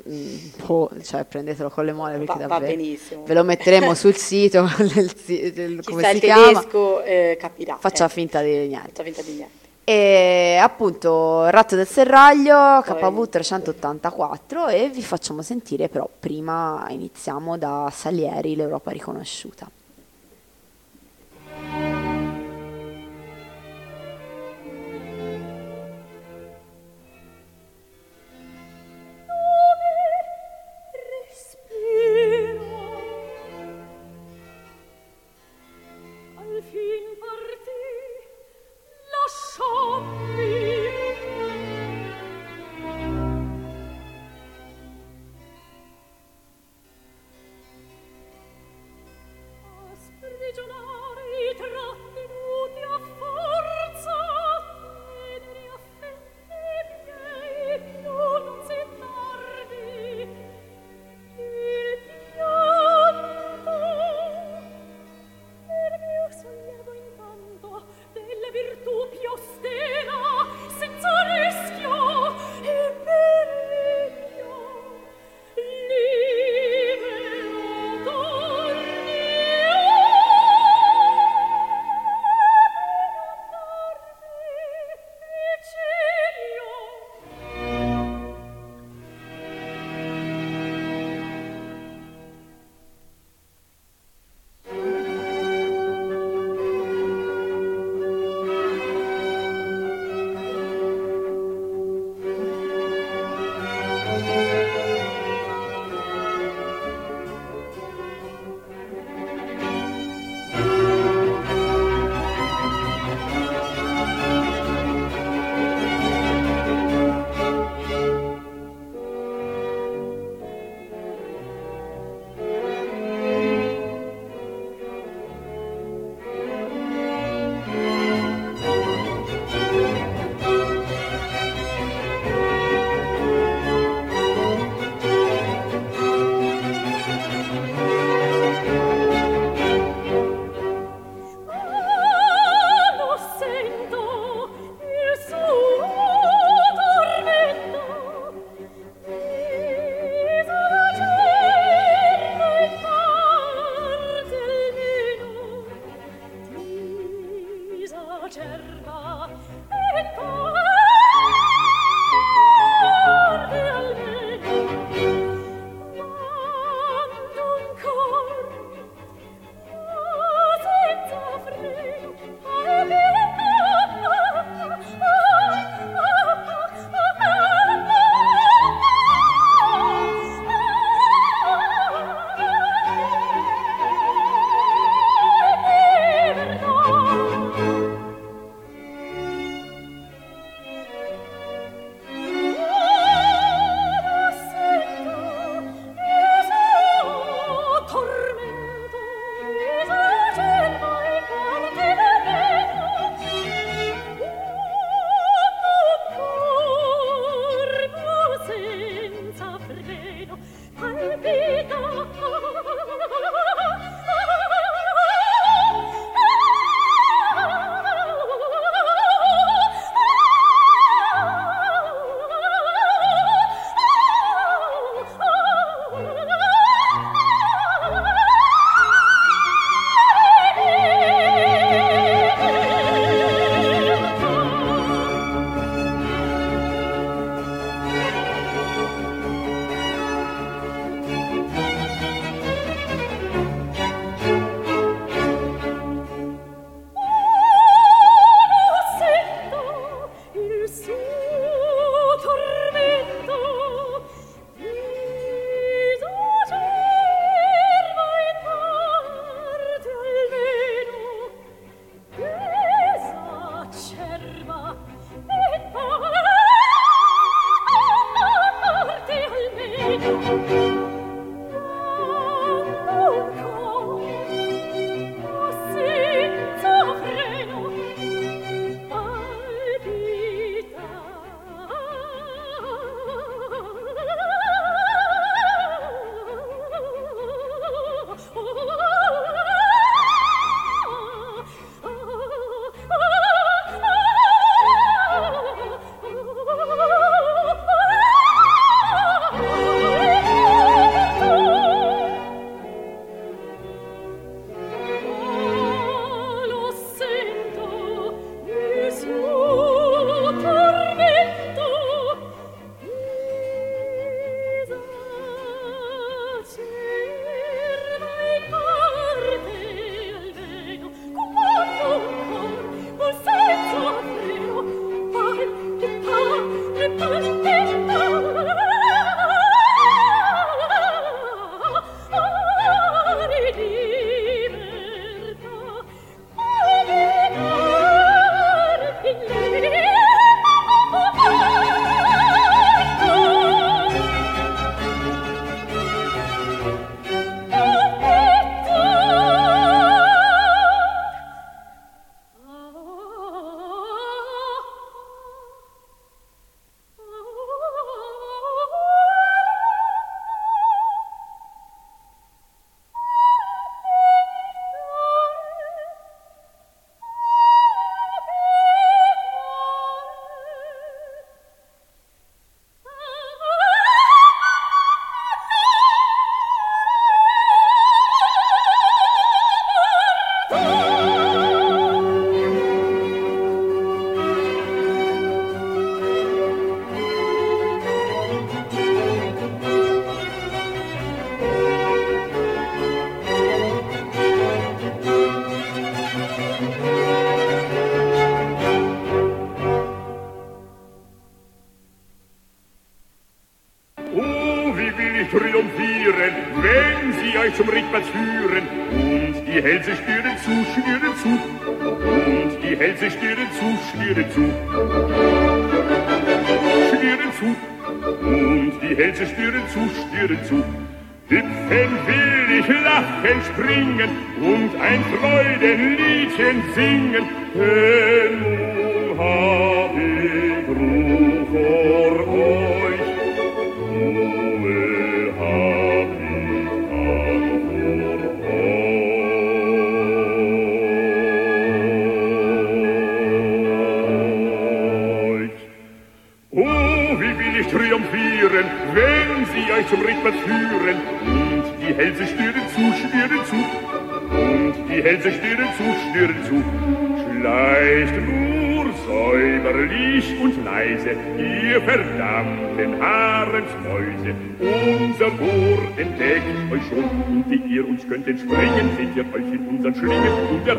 S2: boh, cioè prendetelo con le mole perché
S3: Va, va
S2: davvero
S3: benissimo.
S2: ve lo metteremo sul sito del-
S3: Chi
S2: come si chiama
S3: tedesco eh, capirà.
S2: faccia
S3: eh.
S2: finta di niente E appunto Ratto del Serraglio KV 384 e vi facciamo sentire però prima iniziamo da Salieri l'Europa riconosciuta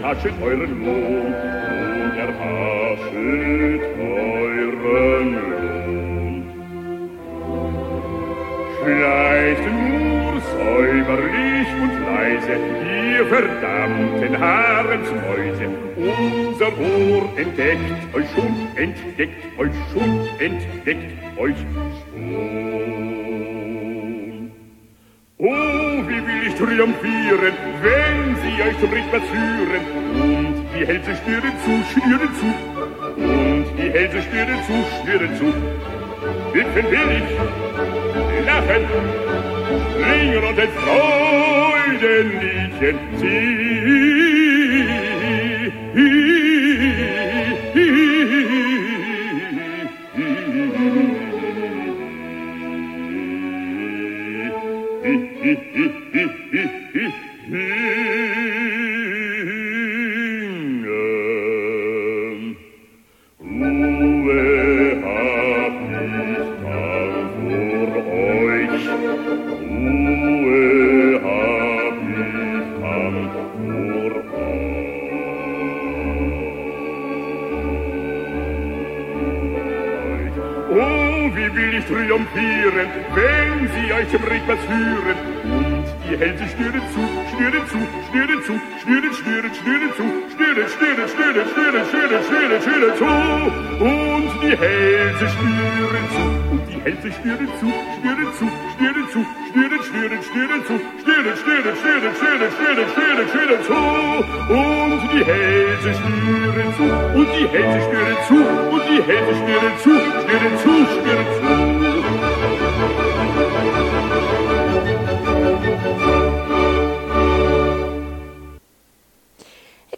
S5: erhaschet euren Lohn. Und erhaschet euren Lohn. Vielleicht nur säuberlich und leise, ihr verdammten Haarensmäuse. Unser Ohr entdeckt euch schon, entdeckt euch schon, entdeckt euch schon. Oh, wie will ich triumphieren, wenn sie euch zum Richtplatz führen. Hälse stieren zu, stieren zu. Und die Hälse stieren zu, stieren zu. Hüpfen will ich, lachen, springen und ein Freudenliedchen singen. Schnüren, schnüren, schnüren, schnüren, schnüren zu. Und die Hälse schnüren zu, und die Hälse schnüren zu, schnüren zu, schnüren zu, schnüren, schnüren, schnüren zu, schnüren, schnüren, schnüren, schnüren, schnüren, schnüren, schnüren zu. Und die Hälse schnüren zu, und die Hälse schnüren zu, und die Hälse schnüren zu, schnüren zu, schnüren zu.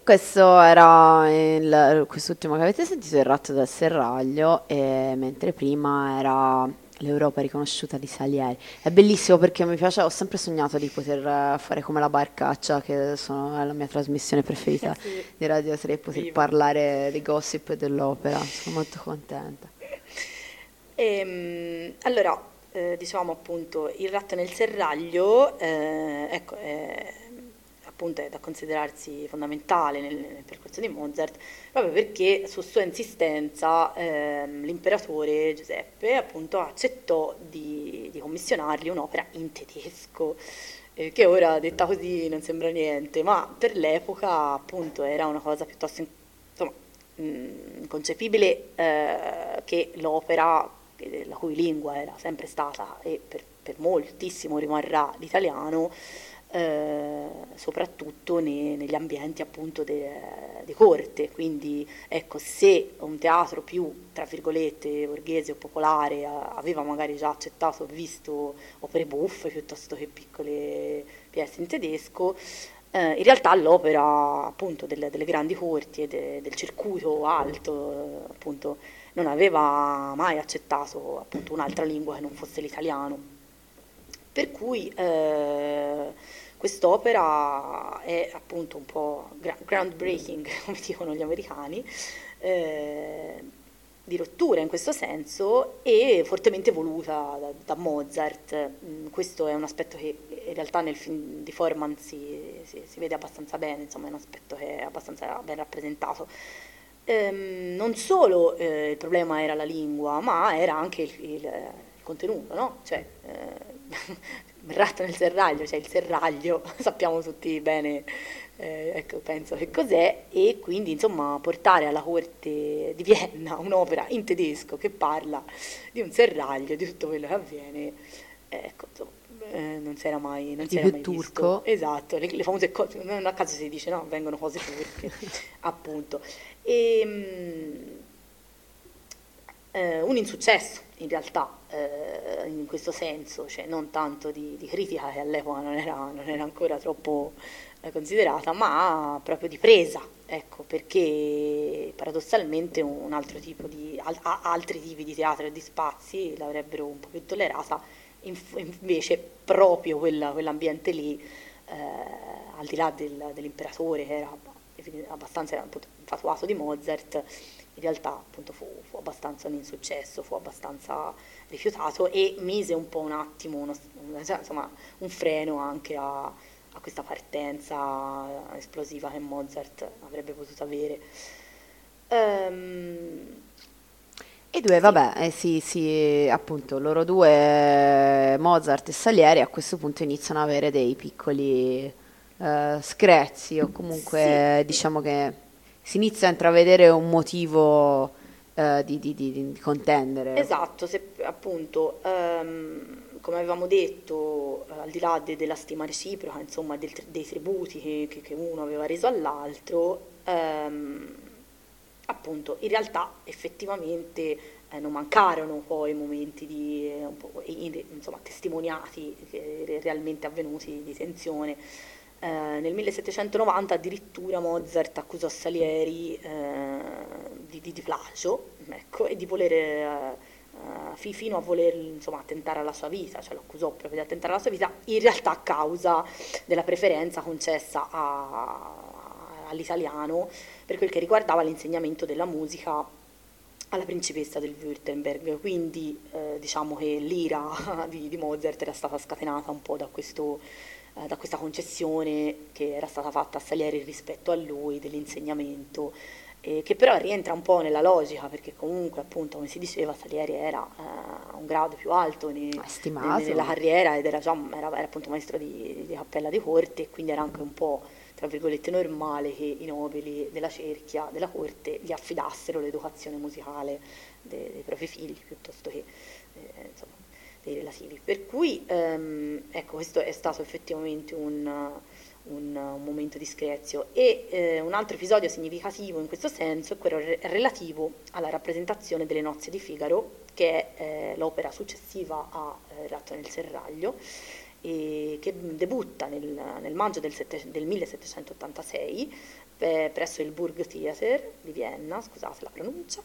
S2: Questo era il- quest'ultimo che avete sentito, il ratto del serraglio, e mentre prima era l'Europa riconosciuta di Salieri. È bellissimo perché mi piace, ho sempre sognato di poter eh, fare come la barcaccia, che sono, è la mia trasmissione preferita
S3: Sì.
S2: di Radio 3, poter
S3: Viva.
S2: parlare di gossip e dell'opera. Sono molto contenta.
S3: Ehm, allora, eh, diciamo appunto, il ratto nel serraglio, eh, ecco, è, appunto è da considerarsi fondamentale nel, nel percorso di Mozart, proprio perché su sua insistenza ehm, l'imperatore Giuseppe appunto accettò di, di commissionargli un'opera in tedesco, eh, che ora detta così non sembra niente, ma per l'epoca appunto era una cosa piuttosto in- insomma, inconcepibile eh, che l'opera, eh, la cui lingua era sempre stata e per, per moltissimo rimarrà l'italiano, eh, soprattutto ne- negli ambienti appunto di corte. Quindi ecco, se un teatro più, tra virgolette, borghese o popolare aveva magari già accettato visto opere buffe piuttosto che piccole pièce in tedesco, eh, in realtà l'opera appunto delle, delle grandi corti e de- del circuito alto appunto non aveva mai accettato appunto un'altra lingua che non fosse l'italiano. Per cui eh, quest'opera è appunto un po' gra- groundbreaking, come dicono gli americani, eh, di rottura in questo senso e fortemente voluta da, da Mozart. Mm, questo è un aspetto che in realtà nel film di Forman si, si- si vede abbastanza bene, insomma è un aspetto che è abbastanza ben rappresentato. Ehm, non solo eh, il problema era la lingua, ma era anche il, il- il contenuto, no? Cioè, eh, ratto nel serraglio, cioè il serraglio, sappiamo tutti bene, eh, ecco, penso che cos'è, e quindi insomma portare alla corte di Vienna un'opera in tedesco che parla di un serraglio, di tutto quello che avviene, ecco, insomma, eh, non si era mai, non
S2: Di
S3: si era
S2: più
S3: mai
S2: turco.
S3: visto. Esatto, le, le famose cose, non a caso si dice no, vengono cose turche, appunto. E, mm, eh, un insuccesso in realtà eh, in questo senso, cioè non tanto di, di critica che all'epoca non era, non era ancora troppo eh, considerata, ma proprio di presa, ecco, perché paradossalmente un altro tipo di, al- altri tipi di teatro e di spazi l'avrebbero un po' più tollerata, invece proprio quella- quell'ambiente lì, eh, al di là del- dell'imperatore che era abbastanza era appunto infatuato di Mozart, in realtà appunto fu, fu abbastanza un insuccesso, fu abbastanza rifiutato e mise un po' un attimo, uno- un- cioè, insomma, un freno anche a, a questa partenza esplosiva che Mozart avrebbe potuto avere. Ehm,
S2: I due, vabbè, eh, sì, sì, appunto, loro due, Mozart e Salieri, a questo punto iniziano ad avere dei piccoli eh, screzi o comunque diciamo che si inizia a intravedere un motivo eh, di, di- di- di contendere.
S3: Esatto, se, appunto, ehm, come avevamo detto, eh, al di là de- della stima reciproca, insomma, del- dei tributi che, che- uno aveva reso all'altro, ehm, appunto, in realtà effettivamente eh, non mancarono poi momenti di, eh, insomma, testimoniati, che- realmente avvenuti di tensione. Eh, nel 1790 addirittura Mozart accusò Salieri eh, di, di- di plagio ecco, e di voler, eh, eh, fi- fino a voler insomma, attentare alla sua vita, cioè lo accusò proprio di attentare alla sua vita, in realtà a causa della preferenza concessa a- all'italiano per quel che riguardava l'insegnamento della musica alla principessa del Württemberg, quindi eh, diciamo che l'ira di, di Mozart era stata scatenata un po' da, questo, eh, da questa concessione che era stata fatta a Salieri rispetto a lui dell'insegnamento, eh, che però rientra un po' nella logica, perché comunque appunto come si diceva Salieri era eh, un grado più alto ne-
S2: Stimato.
S3: nella carriera ed era già era, era appunto maestro di, di cappella di corte e quindi era anche un po' tra virgolette normale che i nobili della cerchia della corte gli affidassero l'educazione musicale de- dei propri figli piuttosto che eh, insomma, dei relativi. Per cui ehm, ecco, questo è stato effettivamente un, un- un momento di screzio. E eh, un altro episodio significativo in questo senso è quello re- relativo alla rappresentazione delle nozze di Figaro, che è eh, l'opera successiva a eh, ratto nel serraglio che debutta nel, nel maggio del, sette- del 1786 eh, presso il Burg Theater di Vienna, scusate la pronuncia,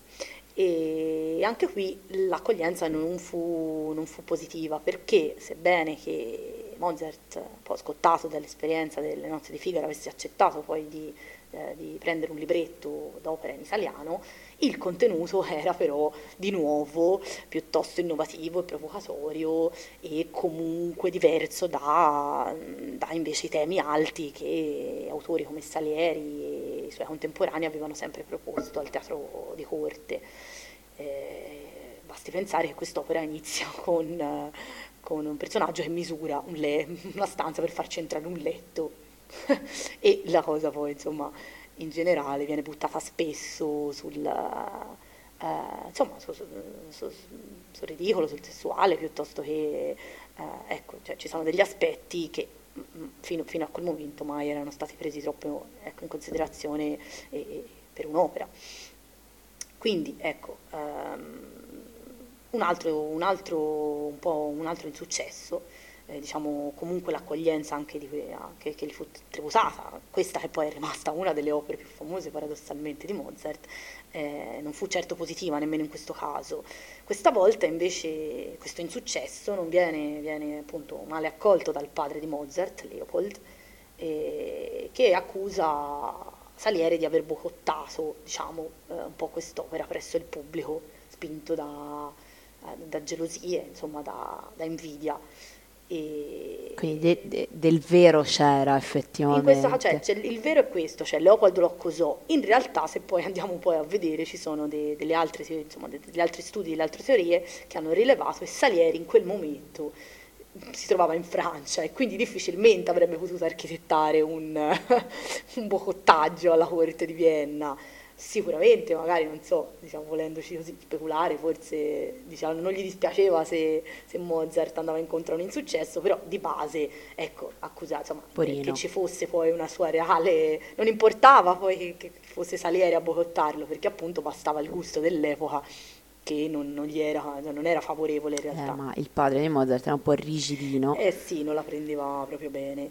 S3: e anche qui l'accoglienza non fu, non fu positiva perché sebbene che Mozart, po' scottato dall'esperienza delle nozze di Figaro, avesse accettato poi di, eh, di prendere un libretto d'opera in italiano, il contenuto era però di nuovo piuttosto innovativo e provocatorio e comunque diverso da, da invece i temi alti che autori come Salieri e i suoi contemporanei avevano sempre proposto al teatro di corte. Eh, basti pensare che quest'opera inizia con, con un personaggio che misura un le- una stanza per farci entrare un letto e la cosa poi insomma in generale viene buttata spesso sul, eh, insomma, su- su- su- sul ridicolo, sul sessuale, piuttosto che eh, ecco, cioè, ci sono degli aspetti che mm, fino, fino a quel momento mai erano stati presi troppo ecco, in considerazione eh, eh, per un'opera. Quindi ecco, ehm, un altro, un altro, un un altro insuccesso, eh, diciamo comunque l'accoglienza anche, di, que- anche che gli fu tributata, questa che poi è rimasta una delle opere più famose paradossalmente di Mozart, eh, non fu certo positiva nemmeno in questo caso. Questa volta invece questo insuccesso non viene, viene appunto male accolto dal padre di Mozart, Leopold, eh, che accusa Salieri di aver boicottato diciamo, eh, un po' quest'opera presso il pubblico, spinto da, eh, da gelosie, insomma, da, da invidia. E
S2: Quindi de- de- del vero c'era effettivamente.
S3: questo caso, cioè, c'è- il vero è questo, cioè Leopold lo accusò. In realtà, se poi andiamo poi a vedere, ci sono de- delle altre, insomma, de- degli altri studi, delle altre teorie che hanno rilevato che Salieri in quel momento si trovava in Francia e quindi difficilmente avrebbe potuto architettare un, un bocottaggio alla corte di Vienna. Sicuramente, magari, non so, diciamo, volendoci così speculare, forse diciamo, non gli dispiaceva se, se, Mozart andava incontro a un insuccesso, però di base, ecco, accusato, insomma, che ci fosse poi una sua reale... non importava poi che fosse Salieri a bocottarlo, perché appunto bastava il gusto dell'epoca che non, non, era, non, era, favorevole in realtà.
S6: Eh, ma il padre di Mozart era un po' rigidino.
S3: Eh sì, non la prendeva proprio bene.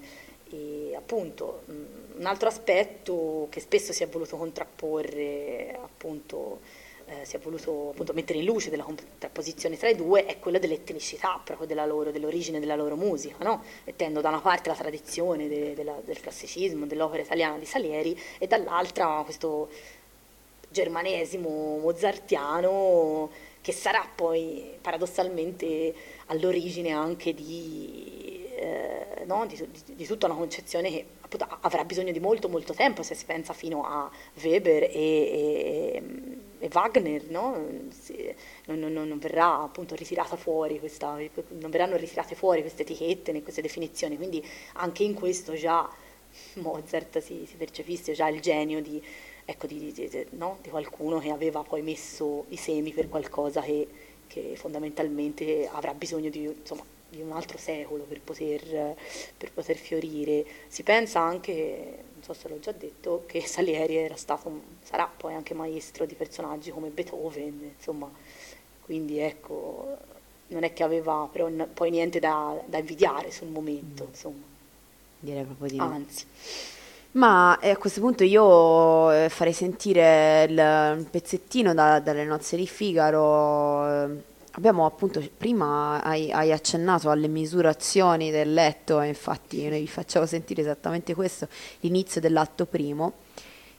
S3: E appunto un altro aspetto che spesso si è voluto contrapporre, appunto, eh, si è voluto appunto, mettere in luce della contrapposizione tra i due è quella dell'etnicità proprio della loro, dell'origine della loro musica, no? mettendo da una parte la tradizione de, de la, del classicismo, dell'opera italiana di Salieri e dall'altra questo germanesimo mozartiano che sarà poi paradossalmente all'origine anche di, eh, no, di, di, di, tutta una concezione che appunto, avrà bisogno di molto molto tempo se si pensa fino a Weber e, e, e Wagner, no? si, non, non, non, verrà appunto ritirata fuori questa, non verranno ritirate fuori queste etichette né queste definizioni, quindi anche in questo già Mozart si, si percepisce già il genio di ecco, di, di, no? di, qualcuno che aveva poi messo i semi per qualcosa che, che fondamentalmente avrà bisogno di, insomma, di, un altro secolo per poter, per poter, fiorire. Si pensa anche, non so se l'ho già detto, che Salieri era stato, sarà poi anche maestro di personaggi come Beethoven, insomma, quindi ecco, non è che aveva però poi niente da, da invidiare sul momento, mm. insomma.
S6: Direi proprio di
S3: no. Anzi.
S6: Ma eh, a questo punto io eh, farei sentire il, pezzettino da, dalle nozze di Figaro. Abbiamo appunto, prima hai, hai, accennato alle misurazioni del letto, infatti noi vi facciamo sentire esattamente questo, l'inizio dell'atto primo.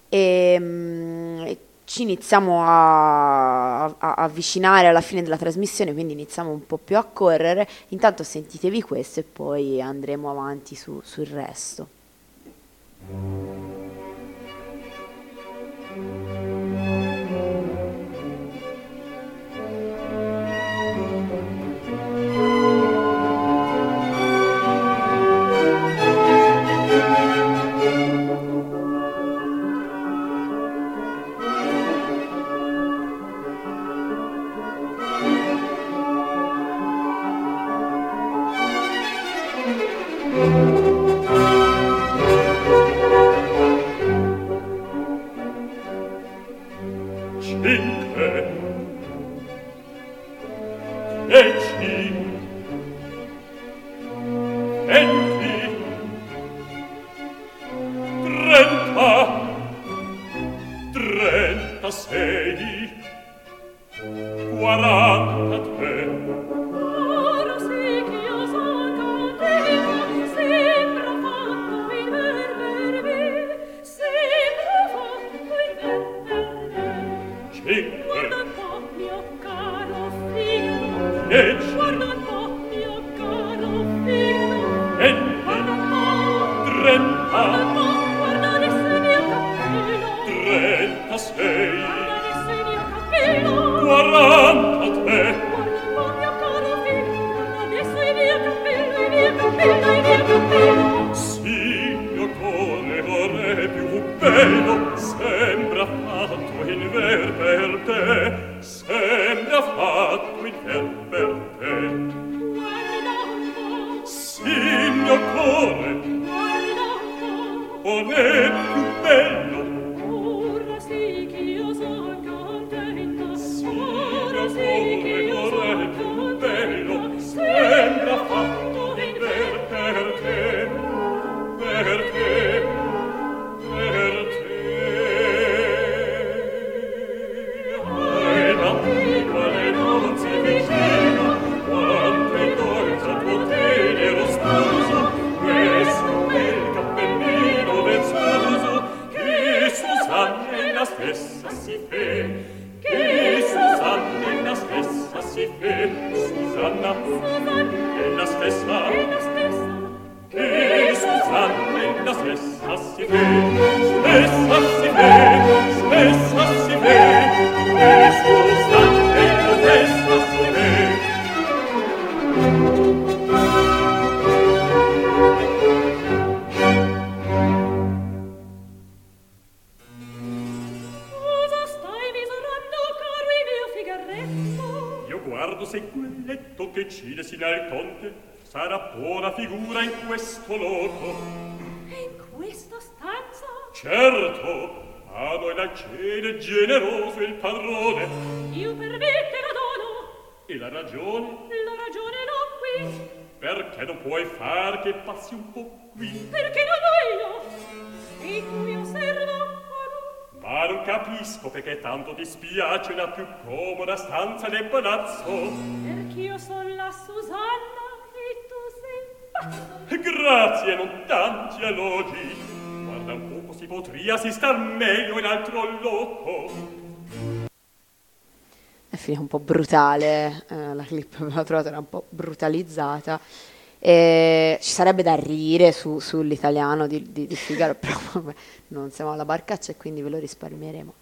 S6: E, mm, e ci iniziamo a, a, a, avvicinare alla fine della trasmissione, quindi iniziamo un po' più a correre. Intanto sentitevi questo e poi andremo avanti su, sul resto.
S5: La ragione?
S4: La ragione non qui.
S5: Perché non puoi far che passi un po' qui?
S4: Perché non voglio. E qui osservo
S5: ma non capisco perché tanto ti spiace la più comoda stanza del palazzo.
S4: Perch'io son la Susanna e tu sei pazzo.
S5: Grazie, non tanti elogi. Guarda un poco, si potria si star meglio in altro loco.
S2: Finita un po' brutale, eh, la clip l'ho trovata era un po' brutalizzata. E ci sarebbe da ridere su, sull'italiano di, di, di Figaro, però vabbè, non siamo alla barcaccia e quindi ve lo risparmieremo.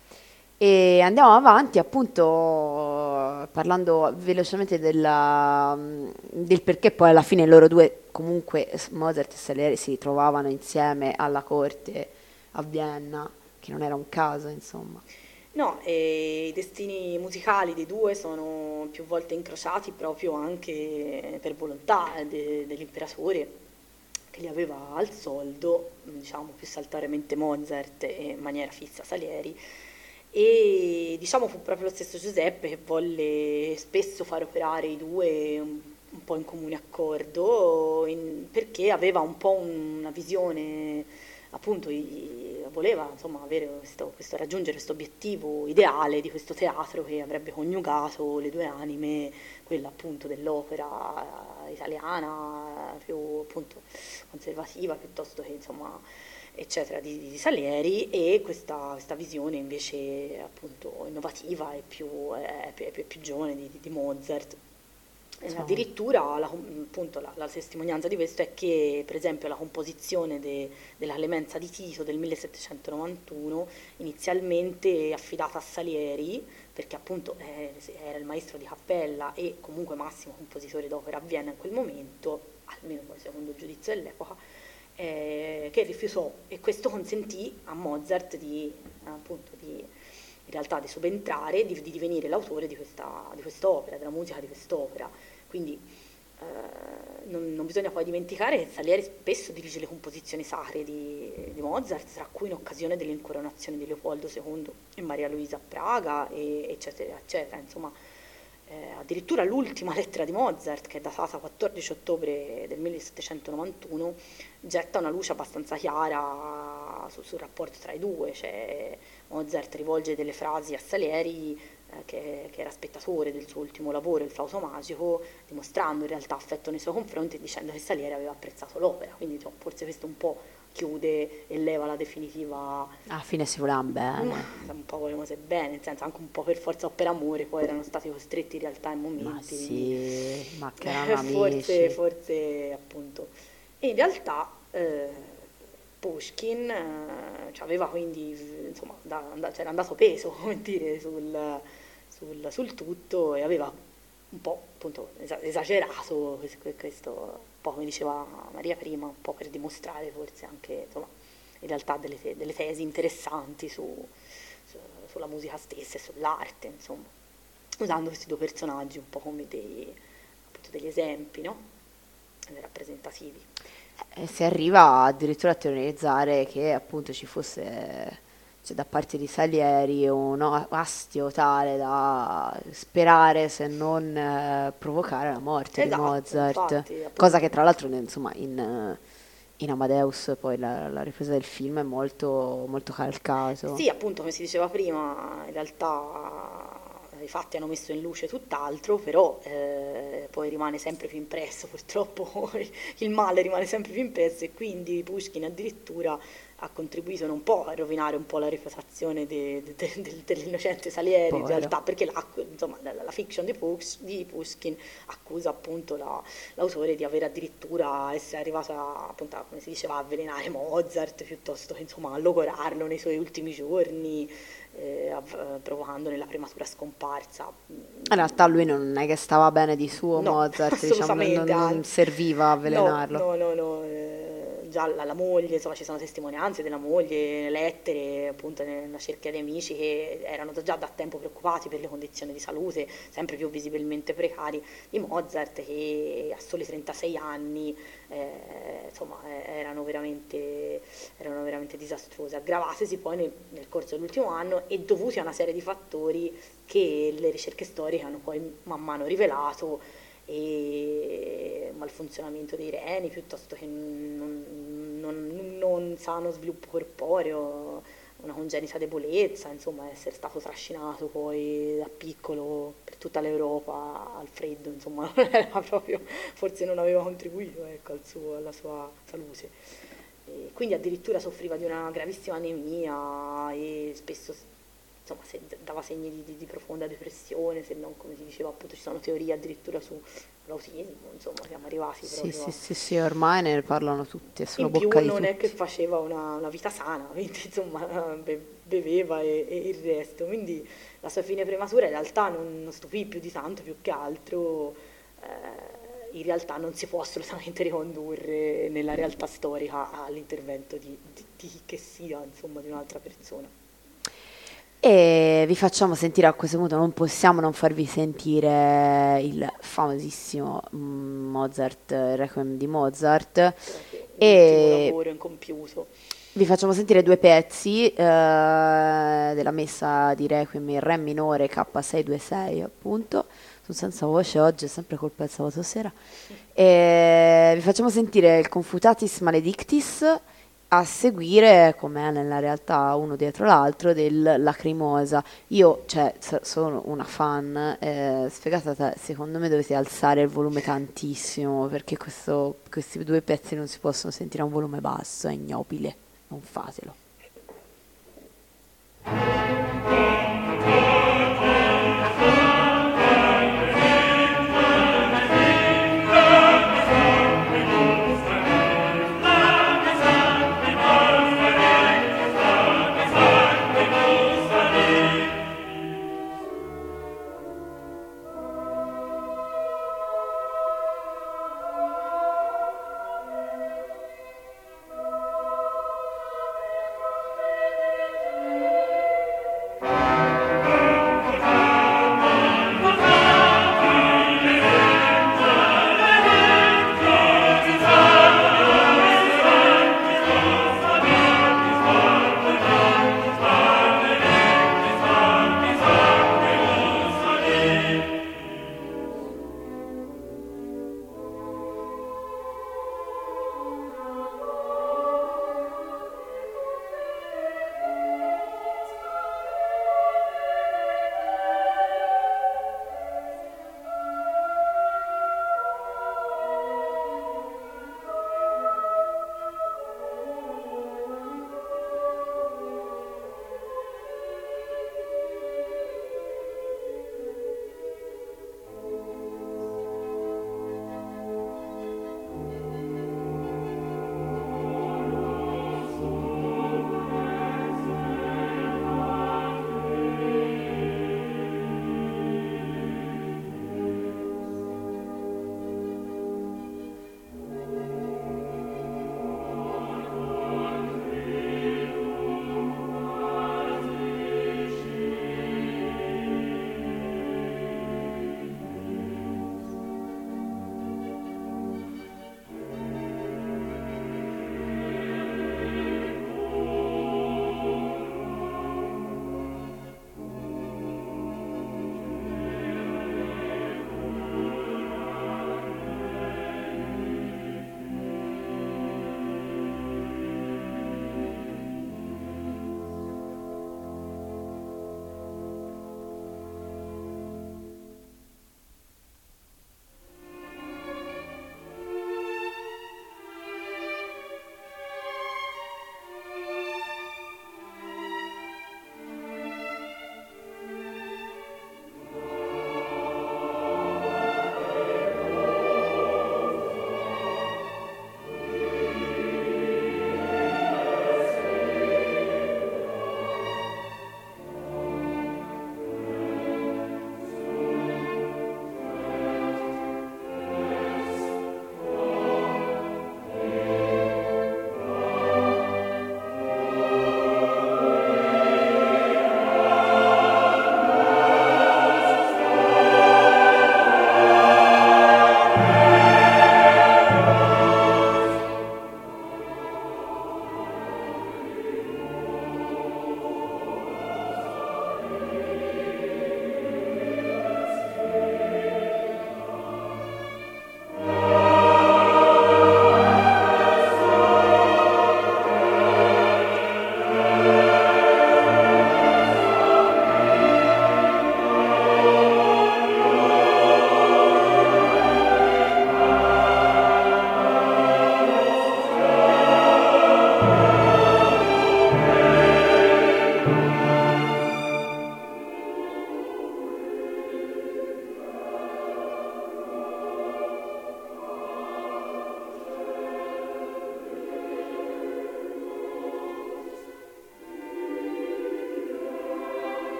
S2: E andiamo avanti appunto parlando velocemente della, del perché poi alla fine loro due, comunque Mozart e Salieri, si trovavano insieme alla corte a Vienna, che non era un caso insomma.
S3: No, i destini musicali dei due sono più volte incrociati proprio anche per volontà de- dell'imperatore che li aveva al soldo, diciamo più saltuariamente Mozart e in maniera fissa Salieri. E diciamo fu proprio lo stesso Giuseppe che volle spesso far operare i due un, un po' in comune accordo in, perché aveva un po' una visione appunto voleva insomma, questo, questo, raggiungere questo obiettivo ideale di questo teatro che avrebbe coniugato le due anime, quella appunto dell'opera italiana più appunto conservativa piuttosto che insomma eccetera di, di Salieri e questa, questa, visione invece appunto innovativa e più, eh, più, più, più giovane di, di Mozart eh, addirittura la, appunto, la, la, testimonianza di questo è che per esempio la composizione de, della Clemenza di Tito del 1791 inizialmente affidata a Salieri perché appunto eh, era il maestro di cappella e comunque massimo compositore d'opera a Vienna in quel momento, almeno secondo il giudizio dell'epoca, eh, che rifiutò e questo consentì a Mozart di, appunto, di in realtà di subentrare, di, di divenire l'autore di, questa, di quest'opera, della musica di quest'opera. Quindi eh, non, non, bisogna poi dimenticare che Salieri spesso dirige le composizioni sacre di, di, Mozart, tra cui in occasione dell'incoronazione di Leopoldo II e Maria Luisa a Praga, e, eccetera, eccetera. Insomma, eh, addirittura l'ultima lettera di Mozart, che è datata 14 ottobre del 1791, getta una luce abbastanza chiara su, sul rapporto tra i due. Cioè, Mozart rivolge delle frasi a Salieri che, che, era spettatore del suo ultimo lavoro, il flauto magico, dimostrando in realtà affetto nei suoi confronti e dicendo che Salieri aveva apprezzato l'opera. Quindi cioè, forse questo un po' chiude e leva la definitiva...
S2: Alla fine si voleva bene.
S3: Un po' volevamo se bene, nel senso anche un po' per forza o per amore, poi erano stati costretti in realtà in momenti...
S2: Ma sì, ma che erano
S3: forse, forse appunto... E in realtà... Eh, Pushkin eh, cioè aveva quindi, insomma, da, da, c'era andato peso, come dire, sul, sul, sul, tutto e aveva un po' appunto esagerato questo, un po' come diceva Maria prima, un po' per dimostrare forse anche, insomma, in realtà delle, delle tesi interessanti su, su, sulla musica stessa e sull'arte, insomma, usando questi due personaggi un po' come dei, appunto, degli esempi, no? rappresentativi.
S2: E si arriva addirittura a teorizzare che appunto ci fosse cioè, da parte di Salieri un astio tale da sperare se non eh, provocare la morte
S3: esatto,
S2: di Mozart,
S3: infatti,
S2: cosa che tra l'altro insomma in, in Amadeus poi la, la, ripresa del film è molto, molto calcato.
S3: Sì, appunto come si diceva prima, in realtà i fatti hanno messo in luce tutt'altro, però eh, poi rimane sempre più impresso, purtroppo il male rimane sempre più impresso e quindi Pushkin addirittura ha contribuito un po' a rovinare un po' la reputazione de, de, de, dell'innocente Salieri Povero. in realtà perché la, insomma, la, la fiction di, Push, di, Pushkin accusa appunto la, l'autore di aver addirittura essere arrivato a, appunto, come si diceva, a avvelenare Mozart piuttosto che insomma a logorarlo nei suoi ultimi giorni eh, provocandone la prematura scomparsa.
S2: In realtà lui non è che stava bene di suo
S3: no,
S2: Mozart, diciamo, non, non serviva a avvelenarlo.
S3: No, no, no, no eh, già la, la, moglie, insomma ci sono testimonianze della moglie, lettere appunto nella cerchia di amici che erano già da tempo preoccupati per le condizioni di salute, sempre più visibilmente precari, di Mozart che a soli 36 anni eh, insomma, eh, erano, veramente, erano veramente disastrose, aggravatesi poi nel, nel corso dell'ultimo anno e dovuti a una serie di fattori che le ricerche storiche hanno poi man mano rivelato e malfunzionamento dei reni piuttosto che non, non, non sano sviluppo corporeo, una congenita debolezza, insomma essere stato trascinato poi da piccolo per tutta l'Europa al freddo, insomma era proprio, forse non aveva contribuito ecco, al suo, alla sua salute. E quindi addirittura soffriva di una gravissima anemia e spesso insomma, se dava segni di, di, profonda depressione, se non come si diceva appunto ci sono teorie addirittura sull'autismo, insomma siamo arrivati
S2: sì,
S3: proprio...
S2: Sì, sì, sì, ormai ne parlano tutti, è solo
S3: In
S2: bocca
S3: più non
S2: tutti.
S3: è che faceva una, una vita sana, quindi insomma beveva e, e, il resto, quindi la sua fine prematura in realtà non, non stupì più di tanto, più che altro... Eh, in realtà non si può assolutamente ricondurre nella realtà storica all'intervento di, di, di chi che sia, insomma, di un'altra persona.
S2: E vi facciamo sentire a questo punto, non possiamo non farvi sentire il famosissimo Mozart, il Requiem di Mozart.
S3: E lavoro incompiuto.
S2: Vi facciamo sentire due pezzi eh, della messa di Requiem in Re minore K626 appunto. Sono senza voce oggi, è sempre colpa del sabato sera. E vi facciamo sentire il Confutatis Maledictis a seguire, com'è nella realtà uno dietro l'altro, del Lacrimosa. Io, cioè, sono una fan, eh, sfegata secondo me dovete alzare il volume tantissimo, perché questo, questi due pezzi non si possono sentire a un volume basso, è ignobile, non fatelo.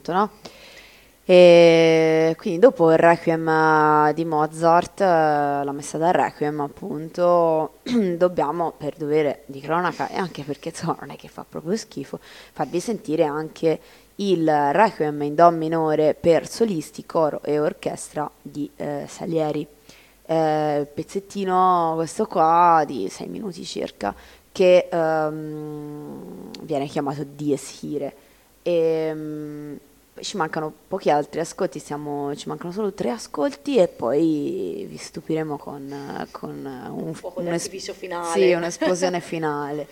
S2: Appunto, no? E quindi dopo il Requiem di Mozart, eh, la messa del Requiem appunto, dobbiamo per dovere di cronaca e anche perché insomma non è che fa proprio schifo, farvi sentire anche il Requiem in Do minore per solisti, coro e orchestra di eh, Salieri. Eh, pezzettino questo qua di 6 minuti circa che ehm, viene chiamato Dies Irae. E, um, ci mancano pochi altri ascolti, siamo, ci mancano solo tre ascolti e poi vi stupiremo con, con un,
S3: un fuoco d'artificio finale.
S2: Sì, un'esplosione finale.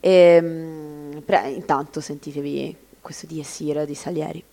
S2: E, um, pre- intanto sentitevi questo di Essira di Salieri.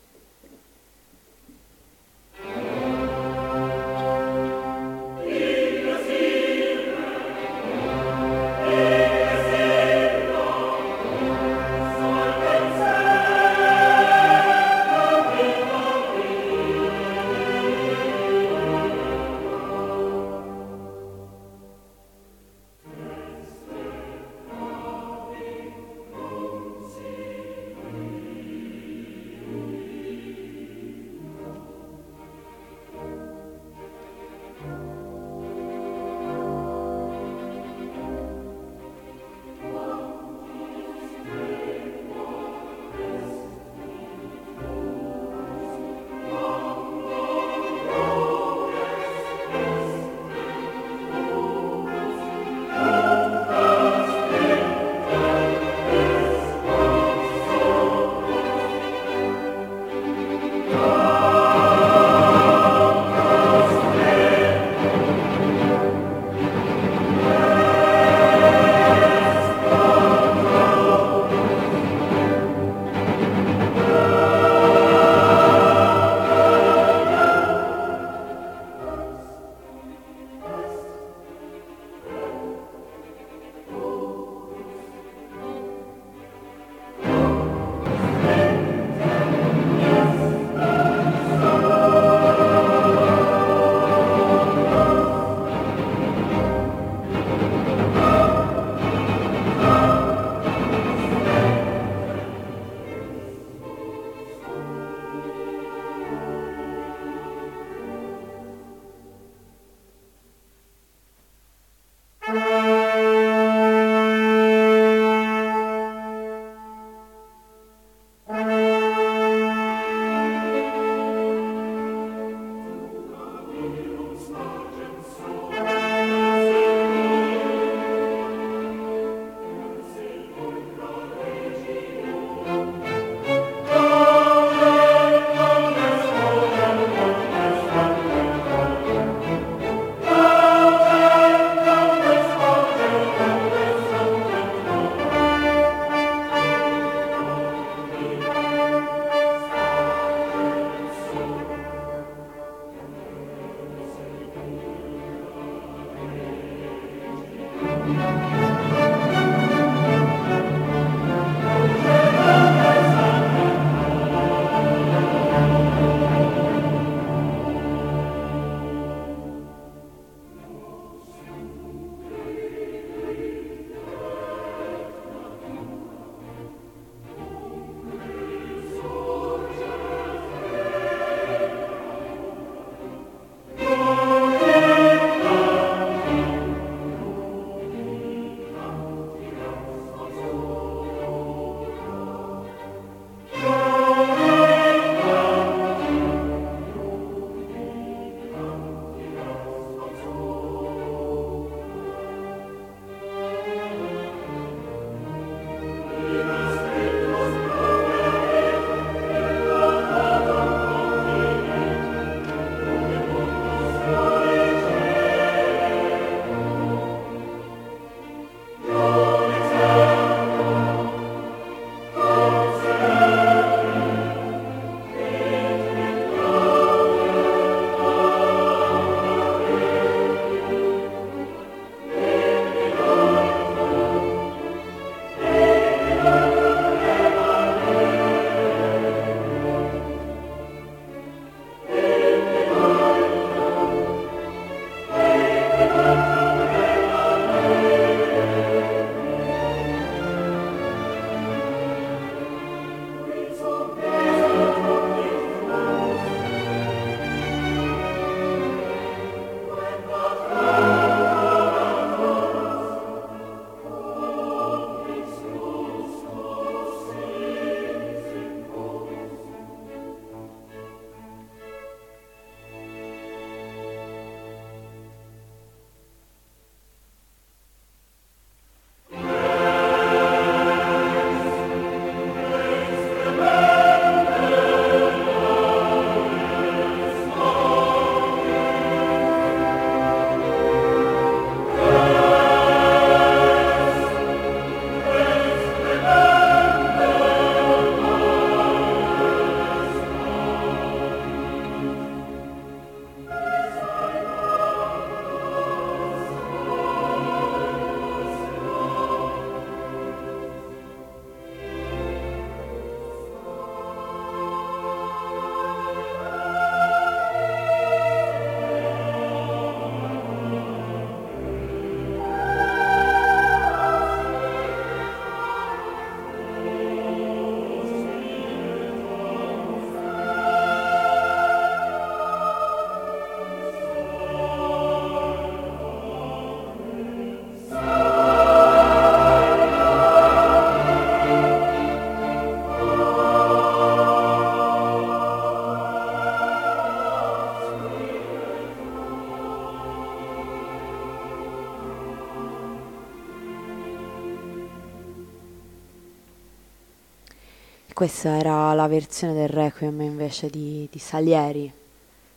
S2: Questa era la versione del Requiem invece di, di Salieri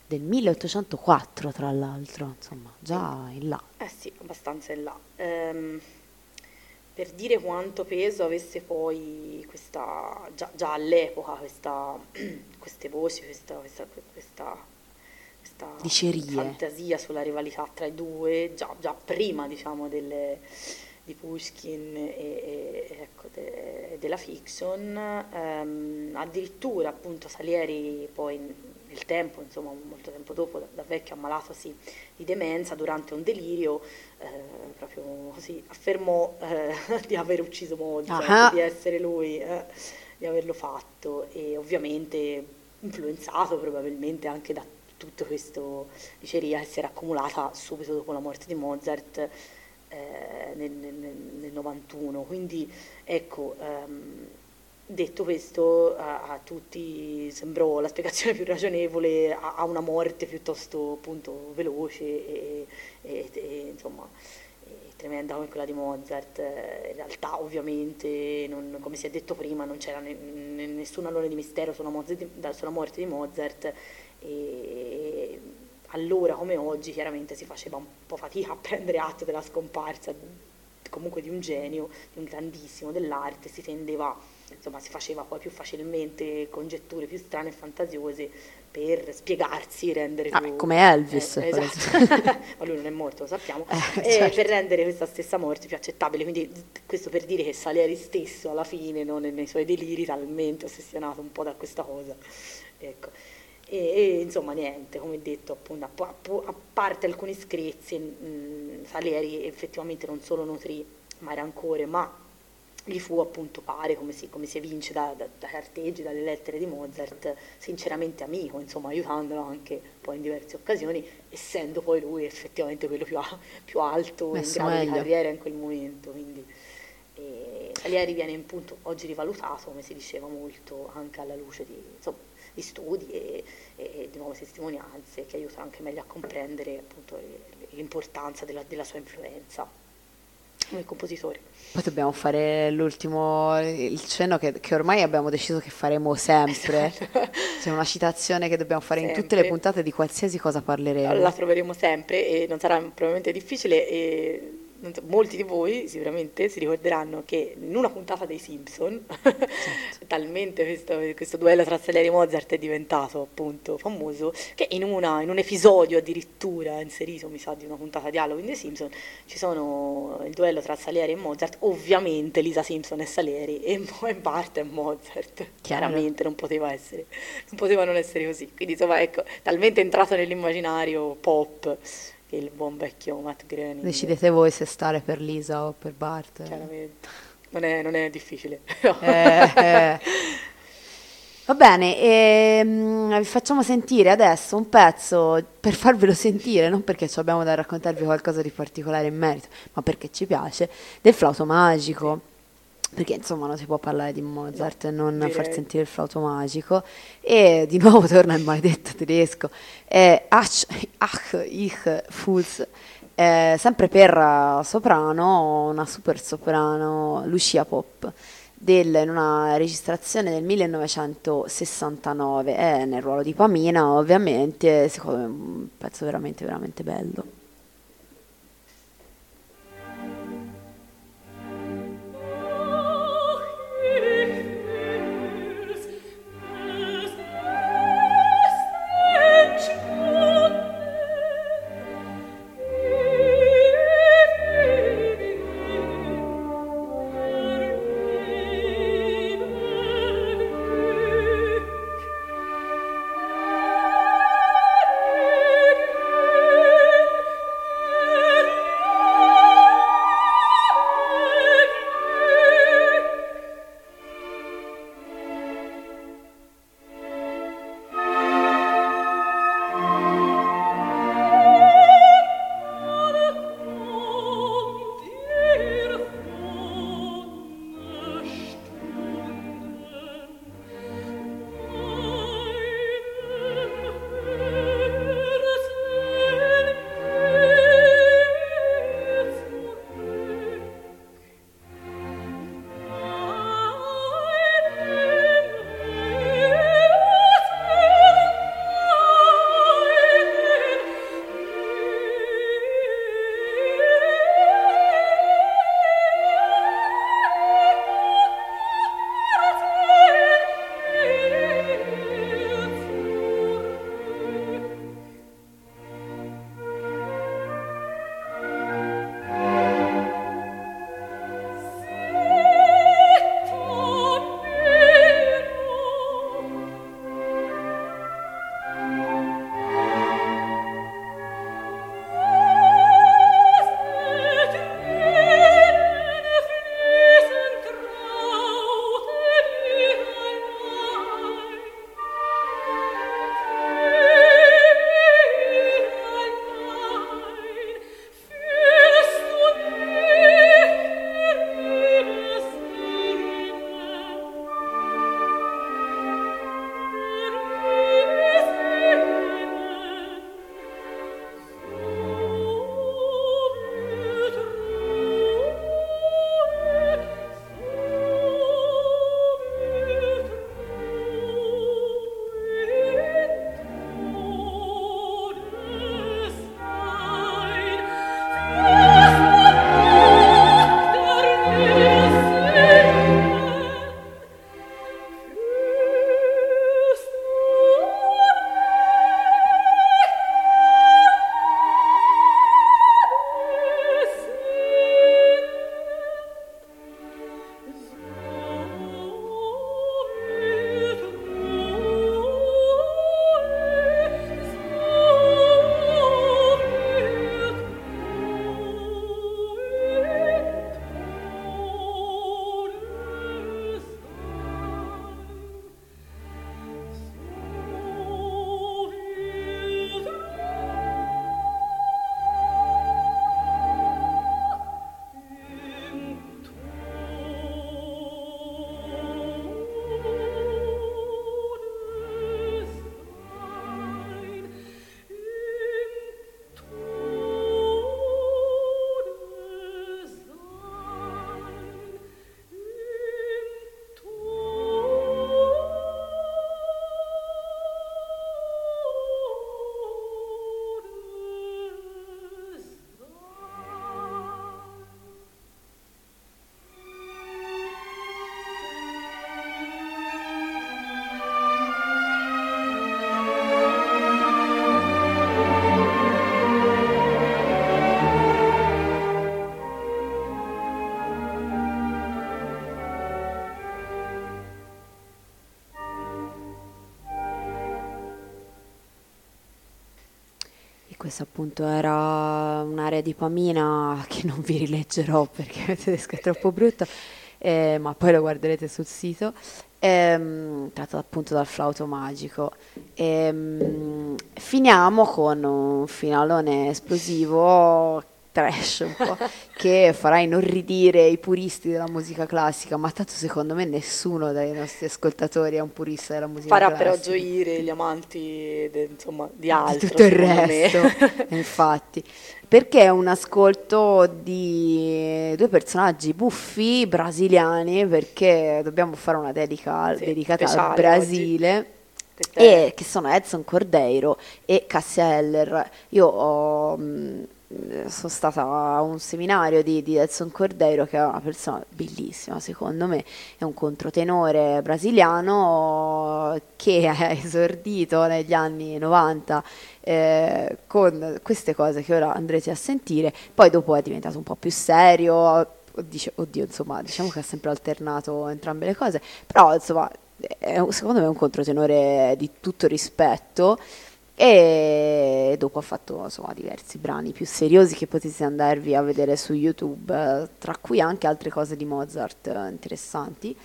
S2: del 1804 tra l'altro, insomma, già in là.
S3: Eh sì, abbastanza in là. Ehm, per dire quanto peso avesse poi questa, già, già all'epoca questa, queste voci, questa, questa, questa, questa fantasia sulla rivalità tra i due, già, già prima diciamo delle, di Pushkin e, e, ecco, de, della fiction, ehm, addirittura appunto Salieri poi nel tempo, insomma molto tempo dopo, da, da vecchio ammalatosi di demenza, durante un delirio, eh, proprio così affermò eh, di aver ucciso Mozart,
S2: Ah.
S3: di essere lui, eh, di averlo fatto e ovviamente influenzato probabilmente anche da tutto questo diceria che si era accumulata subito dopo la morte di Mozart eh, nel, nel- nel 91. Quindi ecco, ehm, detto questo, a, a tutti sembrò la spiegazione più ragionevole a, a una morte piuttosto appunto veloce e, e- e, insomma tremenda come quella di Mozart. Eh, In realtà ovviamente, non- come si è detto prima, non c'era ne- ne- nessun alone di mistero sulla, Mozart- sulla morte di Mozart e allora come oggi chiaramente si faceva un po' fatica a prendere atto della scomparsa comunque di un genio, di un grandissimo dell'arte, si tendeva, insomma, si faceva poi più facilmente congetture più strane e fantasiose per spiegarsi, rendere
S2: Ah,
S3: più...
S2: come Elvis,
S3: Eh, esatto. ma lui non è morto, lo sappiamo,
S2: Eh,
S3: Eh,
S2: certo.
S3: per rendere questa stessa morte più accettabile, quindi questo per dire che Salieri stesso alla fine, no, nei suoi deliri, talmente ossessionato un po' da questa cosa, ecco. E, e, insomma niente, come detto, appunto, a, a- parte alcuni screzi, mh, Salieri effettivamente non solo nutrì Marancore, ma gli fu appunto pare, come si, come si evince da, da- dai carteggi, dalle lettere di Mozart, sinceramente amico, insomma aiutandolo anche poi in diverse occasioni, essendo poi lui effettivamente quello più, a- più alto in
S2: Messo
S3: grado di
S2: meglio.
S3: carriera in quel momento. Quindi, e Salieri viene appunto oggi rivalutato, come si diceva molto, anche alla luce di, insomma, di studi e, e di nuove testimonianze che aiutano anche meglio a comprendere appunto l'importanza della, della sua influenza come compositore.
S2: Poi dobbiamo fare l'ultimo, il cenno che, che ormai abbiamo deciso che faremo sempre. C'è una citazione che dobbiamo fare in tutte le
S3: Sempre.
S2: puntate di qualsiasi cosa parleremo.
S3: La troveremo sempre e non sarà probabilmente difficile e molti di voi sicuramente si ricorderanno che in una puntata dei Simpson talmente questo, questo duello tra Salieri e Mozart è diventato appunto famoso che in, una- in un episodio addirittura inserito mi sa di una puntata di Halloween dei Simpson ci sono il duello tra Salieri e Mozart. Ovviamente Lisa Simpson è Salieri e Bart è Mozart. Chiaramente non poteva essere non poteva non essere così. Quindi insomma ecco talmente entrato nell'immaginario pop il buon vecchio Matt Groening
S2: Decidete voi se stare per Lisa o per Bart.
S3: chiaramente non è, non è difficile
S2: Eh, eh. Va bene, ehm, vi facciamo sentire adesso un pezzo per farvelo sentire, non perché abbiamo da raccontarvi qualcosa di particolare in merito, ma perché ci piace, del flauto magico. Perché insomma non si può parlare di Mozart e non far
S3: direi.
S2: sentire il flauto magico. E di nuovo torna il maledetto tedesco. Eh, Ach, ach, ich, Fuß. Eh, sempre per eh, soprano, una super soprano, Lucia Pop, del- in una registrazione del 1969, eh, nel ruolo di Pamina, ovviamente, secondo me un pezzo veramente, veramente bello. Questa appunto era un'area di Pamina che non vi rileggerò perché il tedesco è troppo brutto, eh, ma poi lo guarderete sul sito. Ehm, tratto appunto dal flauto magico. Ehm, finiamo con un finalone esplosivo trash un po' che farà inorridire i puristi della musica classica, ma tanto secondo me nessuno dei nostri ascoltatori è un purista della musica
S3: Farà
S2: classica.
S3: però gioire gli amanti de- insomma, di altro.
S2: di tutto il resto, infatti. Perché è un ascolto di due personaggi buffi brasiliani, perché dobbiamo fare una dedica,
S3: Sì,
S2: dedicata al Brasile.
S3: È-
S2: E che sono Edson Cordeiro e Cassia Heller. Io ho, mh, sono stata a un seminario di, di Edson Cordeiro, che è una persona bellissima, secondo me, è un controtenore brasiliano che ha esordito negli anni 90 eh, con queste cose che ora andrete a sentire, poi dopo è diventato un po' più serio. Dice, oddio, insomma, diciamo che ha sempre alternato entrambe le cose, però insomma, è secondo me è un controtenore di tutto rispetto e dopo ha fatto insomma, diversi brani più seriosi che potete andarvi a vedere su YouTube, tra cui anche altre cose di Mozart eh, interessanti.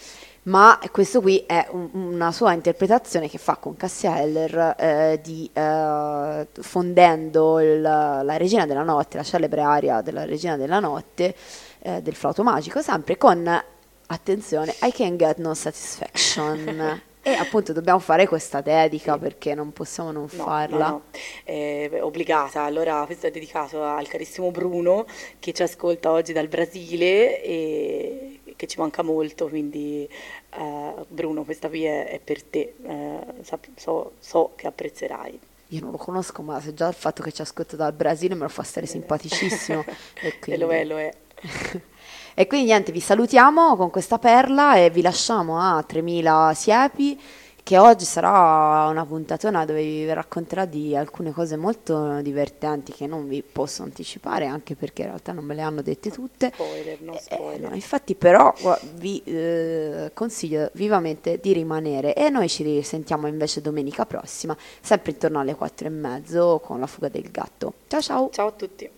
S2: Ma questo qui è un- una sua interpretazione che fa con Cassia Heller eh, di, eh, fondendo il- la Regina della Notte, la celebre aria della Regina della Notte eh, del flauto magico, sempre con attenzione, I can get no satisfaction. e appunto dobbiamo fare questa dedica perché non possiamo non
S3: No,
S2: farla.
S3: no, no, è obbligata. Allora, questo è dedicato al carissimo Bruno che ci ascolta oggi dal Brasile e che ci manca molto. Quindi, eh, Bruno, questa qui è, è per te. Eh, so, so che apprezzerai.
S2: Io non lo conosco, ma se già il fatto che ci ascolta dal Brasile me lo fa stare simpaticissimo. e,
S3: E lo è,
S2: quindi...
S3: lo è.
S2: e quindi niente, vi salutiamo con questa perla e vi lasciamo a 3000 siepi che oggi sarà una puntatona dove vi racconterà di alcune cose molto divertenti che non vi posso anticipare anche perché in realtà non me le hanno dette tutte.
S3: Spoiler, no
S2: Eh,
S3: spoiler.
S2: no, infatti però vi eh, consiglio vivamente di rimanere e noi ci risentiamo invece domenica prossima, sempre intorno alle 4 e mezzo con la fuga del gatto. Ciao ciao!
S3: Ciao a tutti.